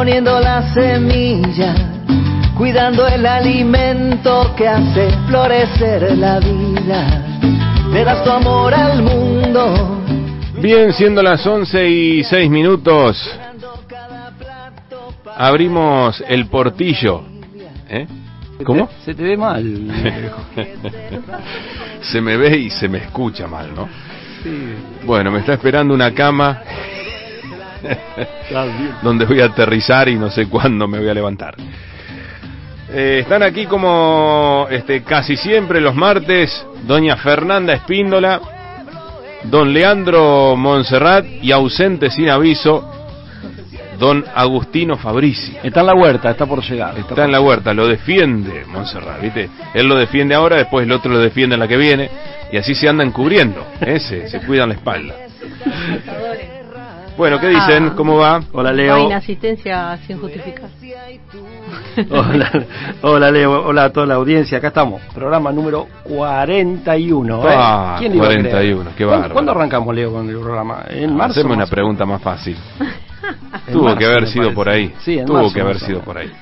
poniendo la semilla, cuidando el alimento que hace florecer la vida. Le das tu amor al mundo. Bien, siendo las 11 y 6 minutos, abrimos el portillo. ¿Eh? ¿Cómo? Se te ve mal. se me ve y se me escucha mal, ¿no? Sí. Bueno, me está esperando una cama donde voy a aterrizar y no sé cuándo me voy a levantar. Eh, están aquí como este, casi siempre los martes, doña Fernanda Espíndola, don Leandro Monserrat y ausente sin aviso, don Agustino Fabrici. Está en la huerta, está por llegar. Está, en la huerta, lo defiende Monserrat, ¿viste? Él lo defiende ahora, después el otro lo defiende en la que viene, y así se andan cubriendo, ¿eh? se, se cuidan la espalda. Bueno, ¿qué dicen? Ah. ¿Cómo va? Hola No hay Leo. inasistencia sin justificar. Hola, hola Leo, hola a toda la audiencia. Acá estamos, programa número 41. ¿eh? Ah, ¿Quién iba a creer? 41, qué ¿Cuándo- bárbaro. ¿Cuándo arrancamos Leo con el programa? En marzo. Haceme una pregunta más fácil. Tuvo marzo, que haber sido por ahí. Sí, en Tuvo marzo, que haber sido por ahí.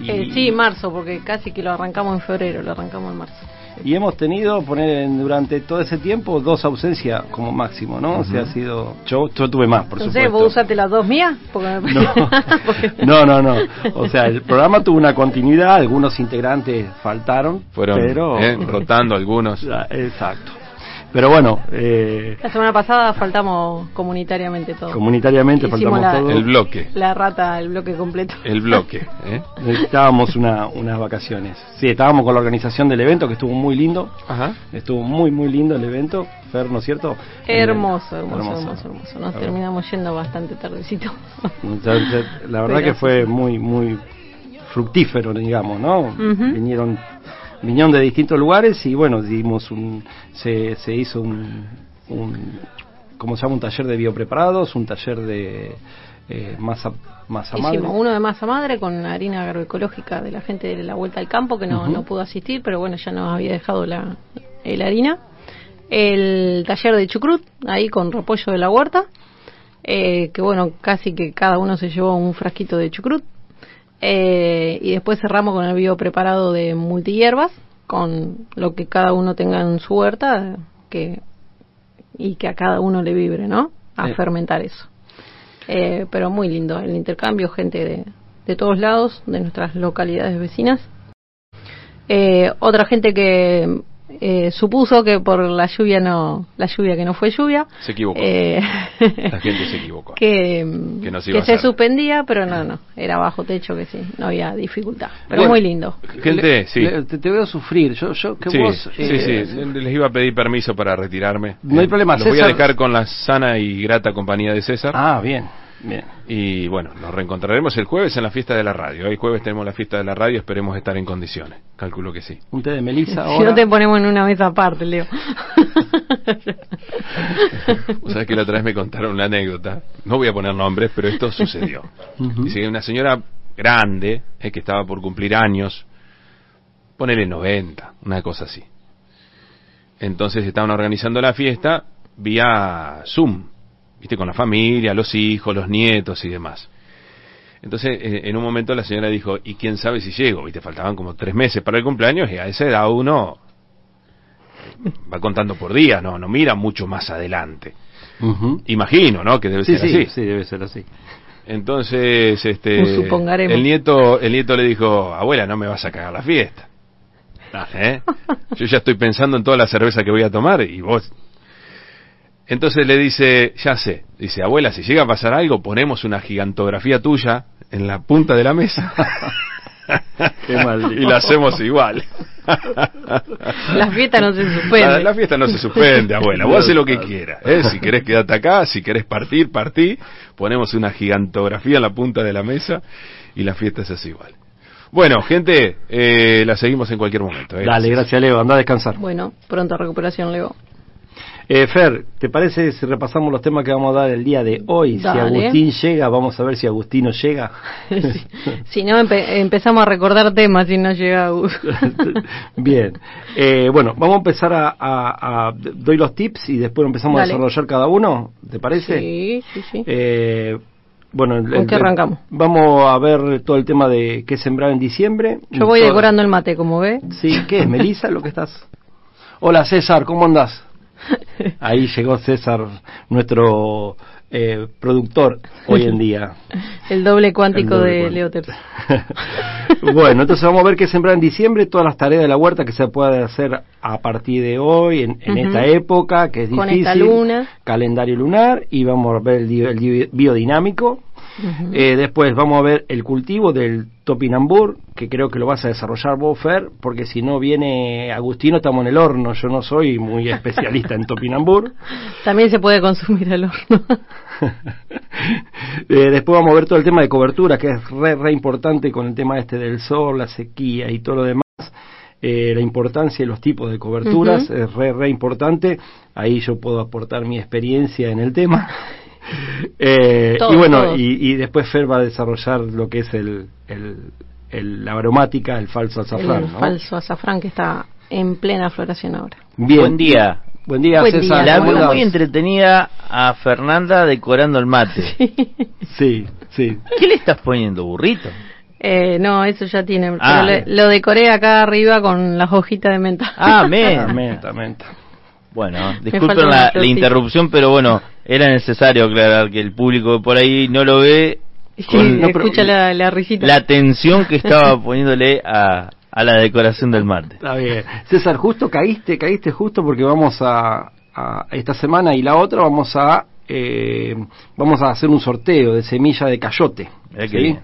Y, Eh, sí, marzo, porque casi que lo arrancamos en febrero, lo arrancamos en marzo. Y hemos tenido, poner durante todo ese tiempo, dos ausencias como máximo, ¿no? O sea, ha sido. Yo, yo tuve más, por no sé, supuesto. ¿vos usaste las dos mías? Porque No. no, no, no. O sea, el programa tuvo una continuidad, algunos integrantes faltaron, Fueron pero eh, rotando algunos. Ya, Exacto. Pero bueno, eh, La semana pasada faltamos comunitariamente todos. comunitariamente Hicimos faltamos la- todos. El bloque. La rata, el bloque completo. El bloque. ¿eh? Necesitábamos una, unas vacaciones. Sí, estábamos con la organización del evento que estuvo muy lindo. Ajá. Estuvo muy, muy lindo el evento. Fer, ¿no es cierto? Hermoso, Eh, hermoso, hermoso, hermoso. Nos terminamos yendo bastante tardecito. La verdad Pero que fue muy, muy fructífero, digamos, ¿no? Vinieron vinieron de distintos lugares y bueno, dimos un, se, se hizo un, un, ¿cómo se llama? Un taller de biopreparados, un taller de eh, masa, masa madre. Hicimos uno de masa madre con harina agroecológica de la gente de la Vuelta al Campo que no, no pudo asistir, pero bueno, ya nos había dejado la, la harina. El taller de chucrut, ahí con repollo de la huerta, eh, que bueno, casi que cada uno se llevó un frasquito de chucrut. Eh, y después cerramos con el bio preparado de multihierbas, con lo que cada uno tenga en su huerta, que y que a cada uno le vibre, ¿no? A Sí. fermentar eso. Eh, pero muy lindo el intercambio, gente de, de todos lados, de nuestras localidades vecinas. Eh, otra gente que eh, supuso que por la lluvia no, la lluvia que no fue lluvia, Se equivocó. eh, La gente se equivocó. que, Que no se que iba a se hacer. suspendía, pero no, no, era bajo techo que sí, no había dificultad. Pero Bueno, muy lindo. Gente, Le- sí. le- te, te veo sufrir. Yo, yo, que Sí, vos, sí, eh, sí, les iba a pedir permiso para retirarme. No hay Eh, problema, Los voy a dejar con la sana y grata compañía de César. Ah, bien, bien. Y bueno, nos reencontraremos el jueves en la fiesta de la radio. El jueves tenemos la fiesta de la radio, esperemos estar en condiciones. Calculo que sí. Un té de melisa Si no te ponemos en una mesa aparte, Leo. Vos sabés que la otra vez me contaron una anécdota. No voy a poner nombres, pero esto sucedió. Dice que una señora grande, eh, que estaba por cumplir años, ponele 90, una cosa así. Entonces estaban organizando la fiesta vía Zoom, viste, con la familia, los hijos, los nietos y demás. Entonces, eh, en un momento la señora dijo, ¿y quién sabe si llego? Y te faltaban como tres meses para el cumpleaños y a esa edad uno va contando por días, no, no mira mucho más adelante. Imagino, ¿no? Que debe Sí, ser sí, así. sí, debe ser así. Entonces, este, el nieto, el nieto le dijo, abuela, no me vas a cagar la fiesta. ¿Eh? Yo ya estoy pensando en toda la cerveza que voy a tomar y vos. Entonces le dice, ya sé, dice, abuela, si llega a pasar algo, ponemos una gigantografía tuya en la punta de la mesa. Qué y la hacemos igual. La fiesta no se suspende. La, la fiesta no se suspende, abuela. Vos haces lo que quieras. ¿eh? Si querés quedarte acá, si querés partir, partí. Ponemos una gigantografía en la punta de la mesa y la fiesta se hace igual. Bueno, gente, eh, la seguimos en cualquier momento. ¿eh? Dale, gracias Leo, anda a descansar. Bueno, pronta recuperación, Leo. Eh, Fer, ¿te parece si repasamos los temas que vamos a dar el día de hoy? Si. Agustín llega, vamos a ver si Agustino llega. si, si no, empe- empezamos a recordar temas y no llega Gus. Bien, eh, bueno, vamos a empezar a, a- a- Doy los tips y después empezamos Dale. a desarrollar cada uno, ¿te parece? Sí, sí, sí. Eh, Bueno, el- ¿Con el- qué arrancamos? Vamos a ver todo el tema de qué sembrar en diciembre. Yo voy Todo- decorando el mate, como ve. Sí, ¿qué es, Melissa, lo que estás? Hola, César, ¿cómo andás? Ahí llegó César, nuestro eh, productor hoy en día. El doble cuántico El doble de cuántico. Leo Terzo. bueno, entonces vamos a ver qué sembrar en diciembre, todas las tareas de la huerta que se puede hacer a partir de hoy, en, en esta época, que es Con difícil. esta luna. Calendario lunar y vamos a ver el, di- el di- biodinámico. Eh, después vamos a ver el cultivo del topinambur, que creo que lo vas a desarrollar vos, Fer, porque si no viene Agustino, estamos en el horno. Yo no soy muy especialista en topinambur. También se puede consumir al horno. Eh, después vamos a ver todo el tema de cobertura, que es re, re importante con el tema este del sol, la sequía y todo lo demás. Eh, la importancia y los tipos de coberturas es re, re importante. Ahí yo puedo aportar mi experiencia en el tema. Eh, Todo, y bueno, todo. y, y después Fer va a desarrollar lo que es el, el, el- la aromática, el falso azafrán. el ¿no? falso azafrán que está en plena floración ahora. Bien. Buen día. Buen día, Buen César. día. La ¿cómo veo andás? muy entretenida a Fernanda decorando el mate. Sí, sí. ¿Qué le estás poniendo, burrito? Eh, no, eso ya tiene. Ah. pero le- lo decoré acá arriba con las hojitas de menta. Ah. Ah, menta, menta. Bueno, disculpen la, la interrupción, pero bueno, era necesario aclarar que el público por ahí no lo ve Sí, con no, escucha la, la risita. la atención que estaba poniéndole a, a la decoración del mate. Está bien. César, justo caíste, caíste justo porque vamos a, a- esta semana y la otra vamos a eh, vamos a hacer un sorteo de semilla de cayote. ¿sí?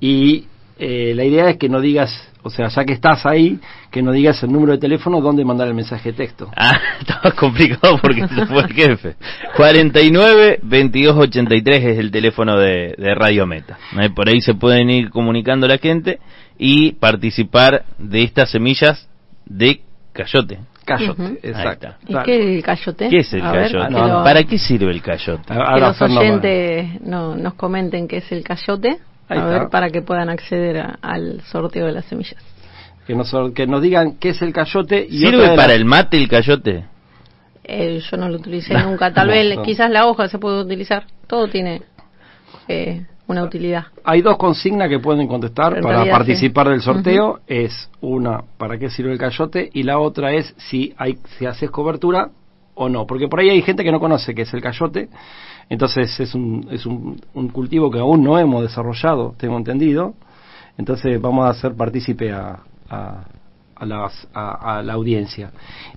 Y eh, la idea es que no digas, o sea, ya que estás ahí, que no digas el número de teléfono donde mandar el mensaje de texto. Ah, estaba complicado porque se fue el jefe. 49 22 83 es el teléfono de, de Radio Meta. Eh, Por ahí se pueden ir comunicando la gente y participar de estas semillas de cayote. Cayote, Ujú. exacto. ¿Y qué es el cayote? ¿Qué es el A ver, cayote? que lo- ¿Para qué sirve el cayote? A- que los oyentes no, nos comenten qué es el cayote. Ahí a está. ver, para que puedan acceder a- al sorteo de las semillas. Que nos, que nos digan qué es el cayote y ¿Sirve para el mate el cayote? Eh, yo no lo utilicé No, nunca. Tal no, vez, no. quizás la hoja se puede utilizar. Todo tiene eh, una utilidad. Hay dos consignas que pueden contestar En para realidad, participar sí. del sorteo. Es una, ¿para qué sirve el cayote? Y la otra es si, hay, si haces cobertura o no. Porque por ahí hay gente que no conoce qué es el cayote. Entonces es un, es un, un cultivo que aún no hemos desarrollado, tengo entendido. Entonces vamos a hacer partícipe a, a, a las- a- a la audiencia.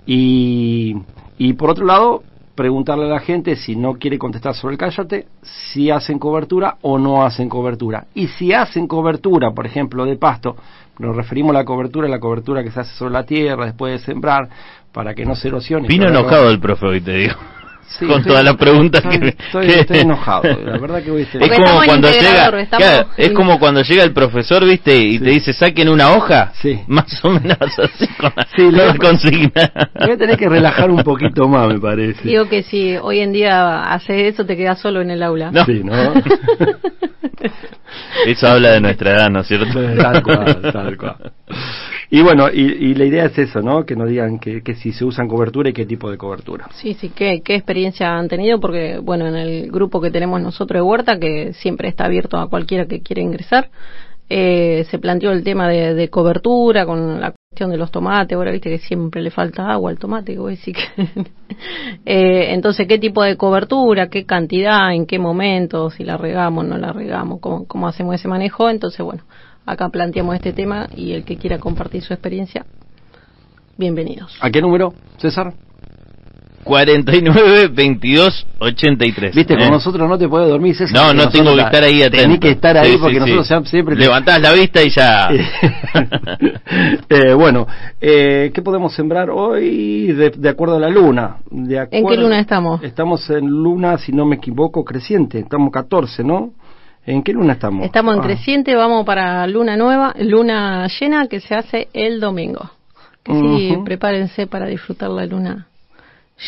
Y, y por otro lado, preguntarle a la gente si no quiere contestar sobre el cayote, si hacen cobertura o no hacen cobertura. Y si hacen cobertura, por ejemplo, de pasto, nos referimos a la cobertura, la cobertura que se hace sobre la tierra después de sembrar, para que no se erosione. Vino enojado el profe hoy, te digo. Sí, con todas las preguntas estoy, que... Estoy, que- estoy enojado, la verdad que hoy estoy Es como cuando llega, estamos claro, es como cuando llega el profesor, viste, y Sí. te dice saquen una hoja, Sí. más o menos así con la, con consigna. Voy a tener que relajar un poquito más, me parece. Digo que si hoy en día haces eso, te quedas solo en el aula. No. Sí, ¿no? Eso habla de nuestra edad, ¿no es cierto? tal cual, tal cual. Y bueno, y, y la idea es eso, ¿no? Que nos digan que, que si se usan cobertura y qué tipo de cobertura. Sí, sí, ¿qué, qué experiencia han tenido? Porque, bueno, en el grupo que tenemos nosotros de Huerta, que siempre está abierto a cualquiera que quiera ingresar, eh, se planteó el tema de, cobertura con la cuestión de los tomates. Ahora viste que siempre le falta agua al tomate, voy a que. Eh, entonces, ¿qué tipo de cobertura? ¿Qué cantidad? ¿En qué momento? Si la regamos, no la regamos, ¿cómo, cómo hacemos ese manejo? Entonces, bueno, acá planteamos este tema y el que quiera compartir su experiencia, bienvenidos. ¿A qué número, César? 49 22 83. Viste, ¿eh? con nosotros no te puedes dormir, César. No, no tengo que estar ahí atento. Tenés que estar ahí Sí, porque sí, nosotros sí. siempre-. Levantás la vista y ya... Eh, bueno, eh, ¿qué podemos sembrar hoy de, de acuerdo a la luna? De ¿En qué acuerdo- luna estamos? Estamos en luna, si no me equivoco, creciente. Estamos 14, ¿no? ¿En qué luna estamos? Estamos en Ah, creciente, vamos para luna nueva, luna llena que se hace el domingo. Que sí, prepárense para disfrutar la luna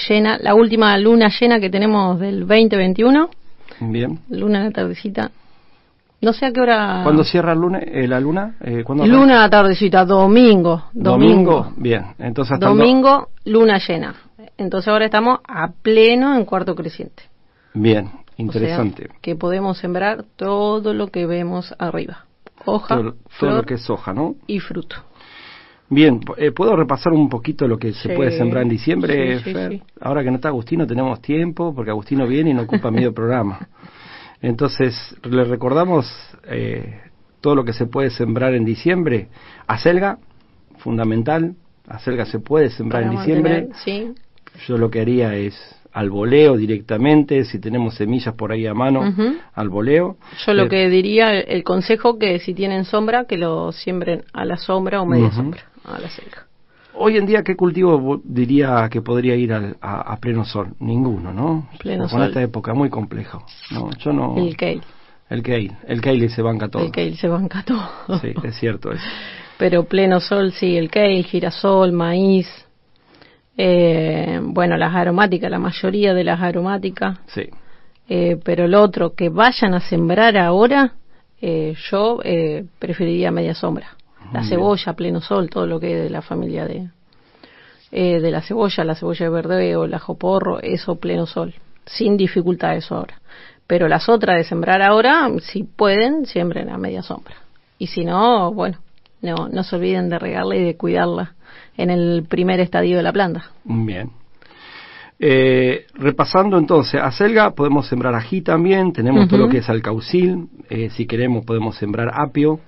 llena, la última luna llena que tenemos del 2021, Bien. luna en la tardecita. No sé a qué hora. ¿Cuándo cierra el luna, eh, la luna? Eh, ¿cuándo Luna en la tardecita, domingo. Domingo. Bien, entonces hasta Domingo, luna llena. Entonces ahora estamos a pleno en cuarto creciente. Bien. Interesante. O sea, que podemos sembrar todo lo que vemos arriba. Hoja, todo, todo flor lo que es hoja, ¿no? y fruto. Bien, eh, ¿puedo repasar un poquito lo que se puede sembrar en diciembre, sí, Fer? sí. Ahora que no está Agustino tenemos tiempo, porque Agustino viene y no ocupa medio programa. Entonces, le recordamos eh, todo lo que se puede sembrar en diciembre. Acelga, fundamental. Acelga se puede sembrar Para en diciembre. mantener- sí, Yo lo que haría es al voleo directamente, si tenemos semillas por ahí a mano, al voleo. Yo lo Eh, que diría, el, consejo que si tienen sombra, que lo siembren a la sombra o media sombra, a la selga. Hoy en día, ¿qué cultivo vo- diría que podría ir al- a, a pleno sol? Ninguno, ¿no? Pleno Con sol. esta época muy complejo. No, yo no. El kale, El kale. El kale se banca todo. el kale se banca todo. Sí, es cierto eso. Pero pleno sol, sí, el kale, girasol, maíz. Eh, bueno, las aromáticas, la mayoría de las aromáticas. Sí. Eh, pero el otro, que vayan a sembrar ahora, eh, yo eh, preferiría media sombra. La Bien. cebolla, pleno sol, todo lo que es de la familia de, eh, de la cebolla, la cebolla de verdeo, el ajo porro, eso pleno sol. Sin dificultad eso ahora. Pero las otras de sembrar ahora, si pueden, siembren a media sombra. Y si no, bueno, no, no se olviden de regarla y de cuidarla en el primer estadio de la planta. Bien. Eh, repasando entonces, acelga podemos sembrar ají también, tenemos todo lo que es alcaucil, eh, si queremos podemos sembrar apio,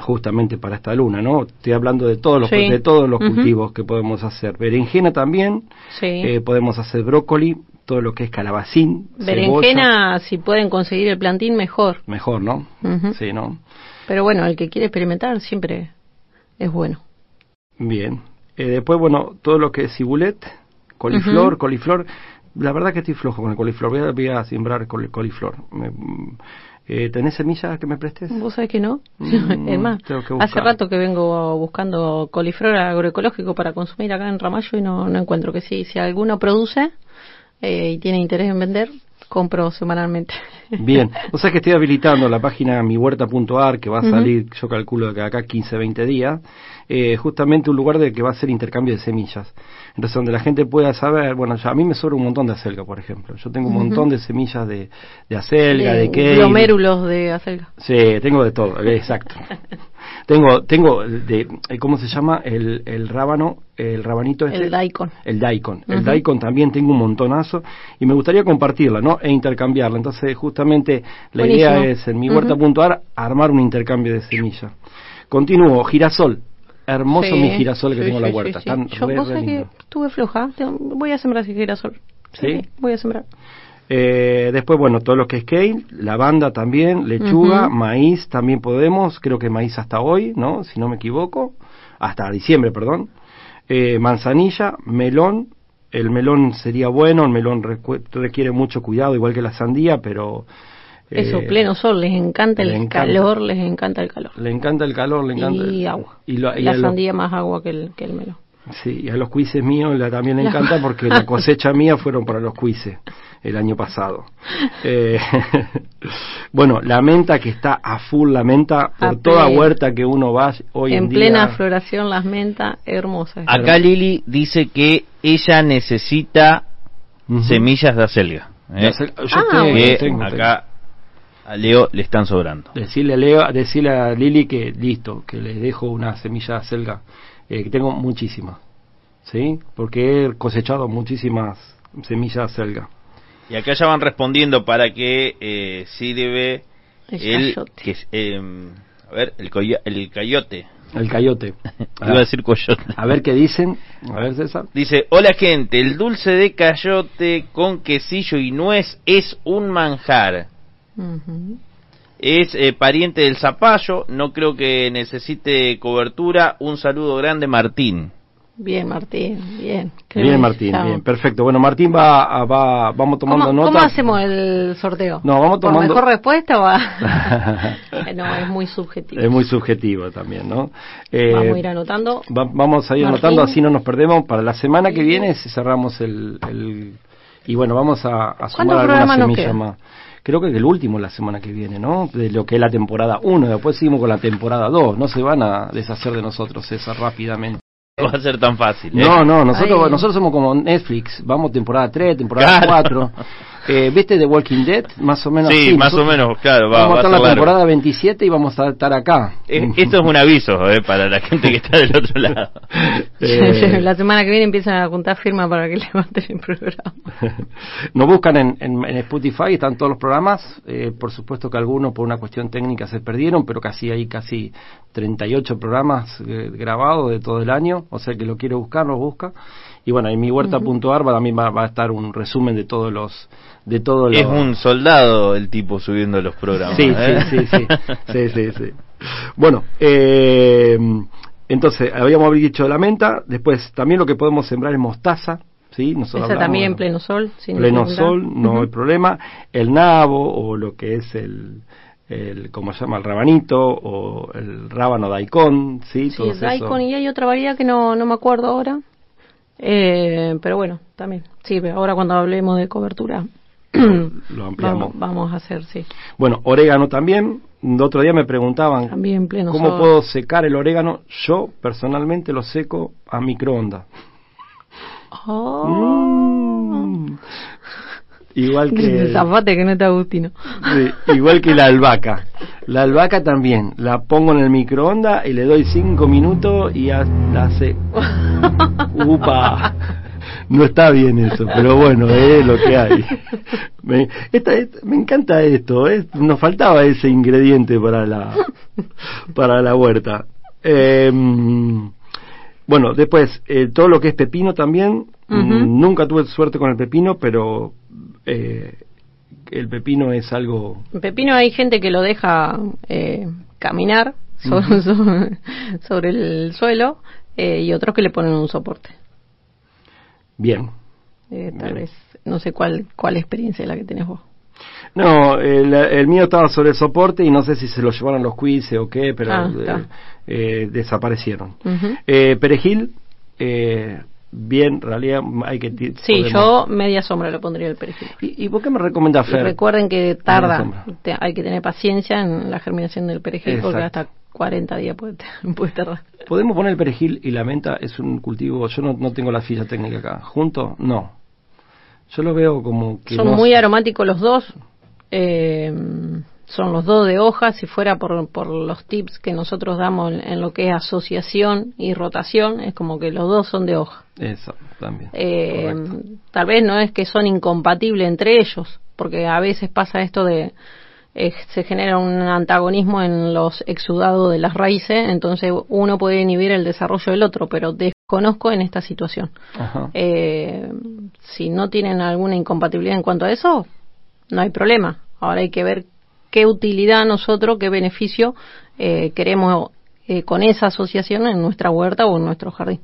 justamente para esta luna, ¿no? Estoy hablando de todos los, Sí. de todos los cultivos que podemos hacer. Berenjena también, Sí. eh, podemos hacer brócoli, todo lo que es calabacín, cebolla. Berenjena, si pueden conseguir el plantín, mejor. mejor, ¿no? Sí, ¿no? Pero bueno, el que quiere experimentar siempre es bueno. Bien. Eh, después, bueno, todo lo que es cibulet, coliflor, coliflor. La verdad que estoy flojo con el coliflor. Voy a, voy a sembrar col- coliflor. Me- eh, ¿Tenés semillas que me prestes? ¿Vos sabés que no? Mm, es más, hace rato que vengo buscando coliflor agroecológico para consumir acá en Ramallo y no, no encuentro que sí. Si alguno produce eh, y tiene interés en vender, compro semanalmente. Bien. O sea que estoy habilitando la página mihuerta.ar que va a salir, yo calculo que acá 15, 20 días. Eh, justamente un lugar de que va a ser intercambio de semillas. Entonces, donde la gente pueda saber, bueno, ya a mí me sobra un montón de acelga, por ejemplo. Yo tengo un montón de semillas de, de acelga, de, de kale. glomérulos de acelga. Sí, tengo de todo, eh, exacto. tengo, tengo de, eh, ¿cómo se llama? El, el rábano, el rabanito este. El daikon. El daikon. El daikon también tengo un montonazo y me gustaría compartirla, ¿no? E intercambiarla. Entonces, justamente, la Buenísimo. idea es en mi huerta.ar armar un intercambio de semillas. Continúo, girasol. Hermoso Sí, mi girasol que sí, tengo en la huerta. Están Yo, re, vos re sabés que estuve floja. Voy a sembrar ese girasol. ¿Sí? voy a sembrar. Eh, después, bueno, todo lo que es kale, lavanda también, lechuga, maíz también podemos, creo que maíz hasta hoy, ¿no? Si no me equivoco, hasta diciembre, perdón. Eh, manzanilla, melón, el melón sería bueno, el melón requiere mucho cuidado, igual que la sandía, pero... Eso, eh, pleno sol. Les encanta el encanta. calor, les encanta el calor. Le encanta el calor, le encanta... Y el- agua. Y, lo- y la sandía más agua que el, que el melón. Sí, y a los cuises míos la, también le La- encanta porque la cosecha mía fueron para los cuises el año pasado. Eh, bueno, la menta que está a full, la menta por A toda huerta que uno va hoy en, en día. plena floración, las mentas hermosas. Acá Lili dice que ella necesita semillas de acelga. ¿eh? Yo Ah, tengo, bueno. que tengo, acá a Leo le están sobrando. Decirle a, Leo, decirle a Lili que listo, que le dejo una semilla de acelga, eh, que tengo muchísimas, ¿sí? Porque he cosechado muchísimas semillas de acelga. Y acá ya van respondiendo para que eh, sirve El el, cayote. que es, em, a ver, el, coyo- el cayote. El cayote. Iba a decir coyote. A ver qué dicen. A ver, César. Dice, hola gente, el dulce de cayote con quesillo y nuez es un manjar. Ujú. Es eh, pariente del zapallo, no creo que necesite cobertura. Un saludo grande, Martín. Bien, Martín, bien. Bien, Martín, bien, perfecto. Bueno, Martín va, a- va vamos tomando ¿Cómo, nota. cómo hacemos el sorteo? No, vamos ¿Por tomando- mejor respuesta o va? no, es muy subjetivo. Es muy subjetivo también, ¿no? Eh, Vamos a ir anotando. va- vamos a ir Martín. anotando, así no nos perdemos. Para la semana que viene si cerramos el, el- Y bueno, vamos a, a sumar ¿Cuántos algunas semillas más. Creo que el último la semana que viene, ¿no? De lo que es la temporada 1. Después seguimos con la temporada 2. No se van a deshacer de nosotros, César, rápidamente. No va a ser tan fácil. ¿eh? No, no, nosotros, Ay. nosotros somos como Netflix, vamos temporada 3, temporada Claro. 4. Eh, ¿Viste The Walking Dead? Más o menos. Sí, más o menos, claro. Va, vamos va a estar en la temporada 27 y vamos a estar acá. Eh, Esto es un aviso eh, para la gente que está del otro lado. Eh, la semana que viene empiezan a juntar firmas para que levanten el programa. Nos buscan en, en- en Spotify, están todos los programas. Eh, por supuesto que algunos por una cuestión técnica se perdieron, pero casi hay casi 38 programas eh, grabados de todo el año. O sea que lo quiere buscar, lo busca. Y bueno, en mi huerta.ar va- también va, va a estar un resumen de todos los. De todos Es los- un soldado el tipo subiendo los programas. Sí, ¿eh? sí, sí, sí, sí, sí, sí. Bueno, eh, entonces habíamos dicho de la menta, después también lo que podemos sembrar es mostaza, ¿sí? Nosotros Esa hablamos también en pleno sol. sin pleno ningún sol, no hay problema. El nabo o lo que es el, el ¿cómo se llama? El rabanito o el rábano daikon, ¿sí? Sí, el daikon y hay otra variedad que no, no me acuerdo ahora. Eh, pero bueno, también sirve. Ahora cuando hablemos de cobertura, Lo ampliamos. vamos, vamos a hacer, sí. Bueno, orégano también. El otro día me preguntaban También en pleno cómo puedo secar el orégano. Yo personalmente lo seco a microondas. Oh. Mm. Igual que Zafate que no está Agustino. sí, igual que la albahaca. La albahaca también. La pongo en el microondas y le doy cinco minutos y hace. Upa. No está bien eso, pero bueno, es lo que hay. Me, esta- esta- me encanta esto, ¿eh? nos faltaba ese ingrediente para la para la huerta. Eh, bueno, después eh, todo lo que es pepino también. Nunca tuve suerte con el pepino, pero eh, el pepino es algo Pepino hay gente que lo deja eh, caminar sobre, el suelo eh, y otros que le ponen un soporte. bien. Eh, tal Bien. vez, no sé cuál, cuál experiencia es la que tenés vos. No, el, el mío estaba sobre el soporte y no sé si se lo llevaron los quizzes o qué, pero Ah, desaparecieron. Ujú. Eh, perejil, eh, bien, en realidad hay que... Sí, podemos- yo media sombra le pondría el perejil. ¿Y, y por qué me recomienda Y Fer? recuerden que tarda, te- hay que tener paciencia en la germinación del perejil porque hasta 40 días puede, puede tardar. ¿Podemos poner el perejil y la menta? Es un cultivo, yo no, no tengo la ficha técnica acá. ¿Junto? No. Yo lo veo como que... Son no- muy aromáticos los dos. eh, son los dos de hoja. Si fuera por, por los tips que nosotros damos en, en lo que es asociación y rotación, es como que los dos son de hoja. Eso, también. Eh, tal vez no es que son incompatibles entre ellos, porque a veces pasa esto de eh, se genera un antagonismo en los exudados de las raíces, entonces uno puede inhibir el desarrollo del otro, pero desconozco en esta situación. Ajá. Eh, si no tienen alguna incompatibilidad en cuanto a eso, no hay problema. Ahora hay que ver qué utilidad nosotros, qué beneficio eh, queremos eh, con esa asociación en nuestra huerta o en nuestro jardín.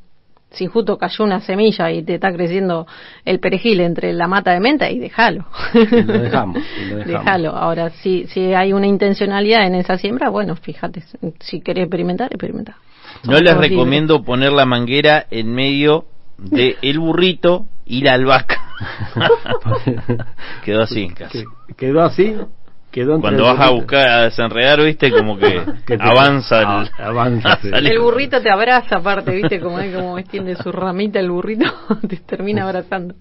Si justo cayó una semilla y te está creciendo el perejil entre la mata de menta, y déjalo. Y lo dejamos, y lo dejamos. Déjalo. Ahora, si, si hay una intencionalidad en esa siembra, bueno, fíjate, si querés experimentar, experimenta. No les libres. recomiendo poner la manguera en medio de el burrito y la albahaca. Quedó así casi. Que- quedó así. Quedó entre Cuando vas a buscar a desenredar, viste, como que, avanza el, avanza, sí. El burrito te abraza aparte, ¿viste? Como es como extiende su ramita el burrito, te termina abrazando.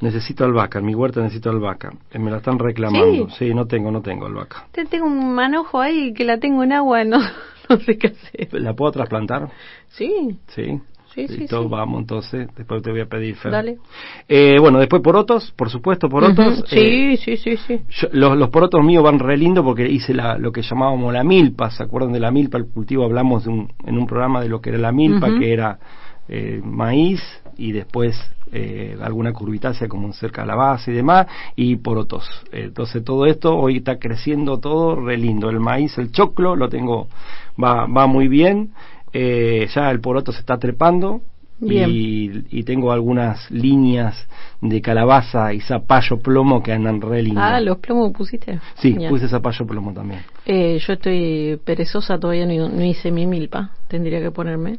Necesito albahaca, en mi huerta necesito albahaca. Eh, Me la están reclamando. Sí, no tengo, no tengo albahaca. Te tengo un manojo ahí que la tengo en agua, no, no sé qué hacer. ¿La puedo trasplantar? Sí, Sí. Sí, sí, sí. vamos entonces. Después te voy a pedir, Fer. dale. Eh, bueno, después porotos, por supuesto, porotos. Ujú, Eh, Sí, sí, sí, sí. yo- los, los porotos míos van re lindo porque hice la, lo que llamábamos la milpa. ¿Se acuerdan de la milpa? El cultivo hablamos de un- en un programa de lo que era la milpa, que era eh, maíz y después eh, alguna curvitácea como cerca de la base y demás, y porotos. Eh, Entonces todo esto hoy está creciendo todo re lindo. El maíz, el choclo, lo tengo, va, va muy bien. Eh, ya el poroto se está trepando. Y, y tengo algunas líneas de calabaza y zapallo plomo que andan re lindas. Ah, los plomos pusiste. Sí, Genial. puse zapallo plomo también. Eh, yo estoy perezosa, todavía no, no hice mi milpa. Tendría que ponerme.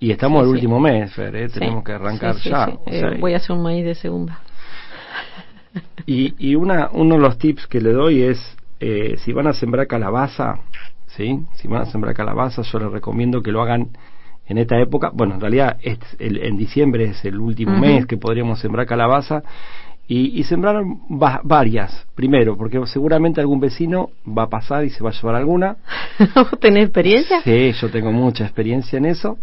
Y estamos Sí, el sí. último mes, Fer, ¿eh? Sí, tenemos que arrancar ya. Eh, voy a hacer un maíz de segunda. Y, y una, uno de los tips que le doy es, eh, si van a sembrar calabaza, ¿sí? Si van a sembrar calabaza, yo les recomiendo que lo hagan en esta época. Bueno, en realidad es el- en diciembre es el último mes que podríamos sembrar calabaza. Y, y sembraron va- varias, primero, porque seguramente algún vecino va a pasar y se va a llevar alguna. ¿Vos tenés experiencia? Sí, yo tengo mucha experiencia en eso.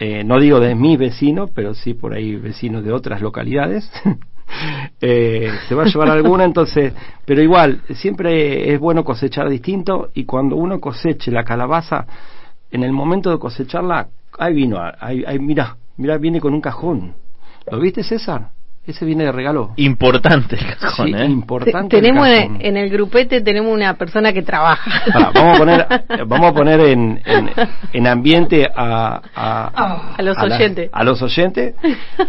Eh, no digo de mis vecinos, pero sí por ahí vecinos de otras localidades. Eh, se va a llevar alguna, entonces, pero igual, siempre es bueno cosechar distinto y cuando uno coseche la calabaza, en el momento de cosecharla, ahí vino, ahí, ahí, mira, mira, viene con un cajón. ¿Lo viste, César? Ese viene de regalo. Importante el cajón, Sí, ¿eh? importante. Te- el tenemos cajón. en, en el grupete tenemos una persona que trabaja. Vamos a poner, vamos a poner en, en, en ambiente a, a, A los oyentes. a los oyentes.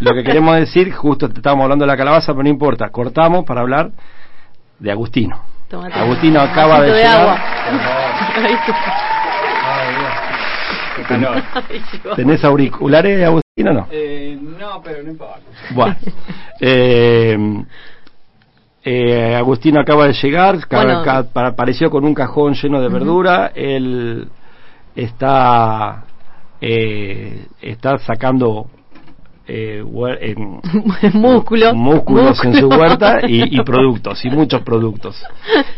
Lo que queremos decir, justo te estábamos hablando de la calabaza, pero no importa. Cortamos para hablar de Agustino. Agustino acaba de llegar. agua. ¿Tenés auriculares, Agustino, o no? Eh, no, pero no importa. Bueno. Eh, eh, Agustino acaba de llegar, Bueno. ca- apareció con un cajón lleno de verdura. Él está eh, está sacando eh, huer- en- músculo. músculos en su huerta y, y productos y muchos productos.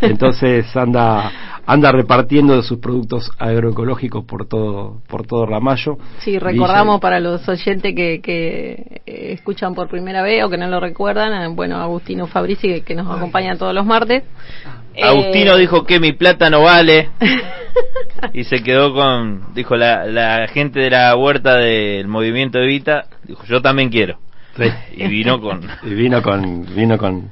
Entonces anda anda repartiendo de sus productos agroecológicos por todo por todo Ramallo. Sí, recordamos Dice- para los oyentes que, que eh, escuchan por primera vez o que no lo recuerdan, eh, bueno, Agustino Fabrici, que, que nos acompaña todos los martes. Agustino Eh, dijo que mi plata no vale y se quedó con, dijo la, la gente de la huerta del movimiento Evita, dijo yo también quiero. Sí. Y vino con... Y vino con vino con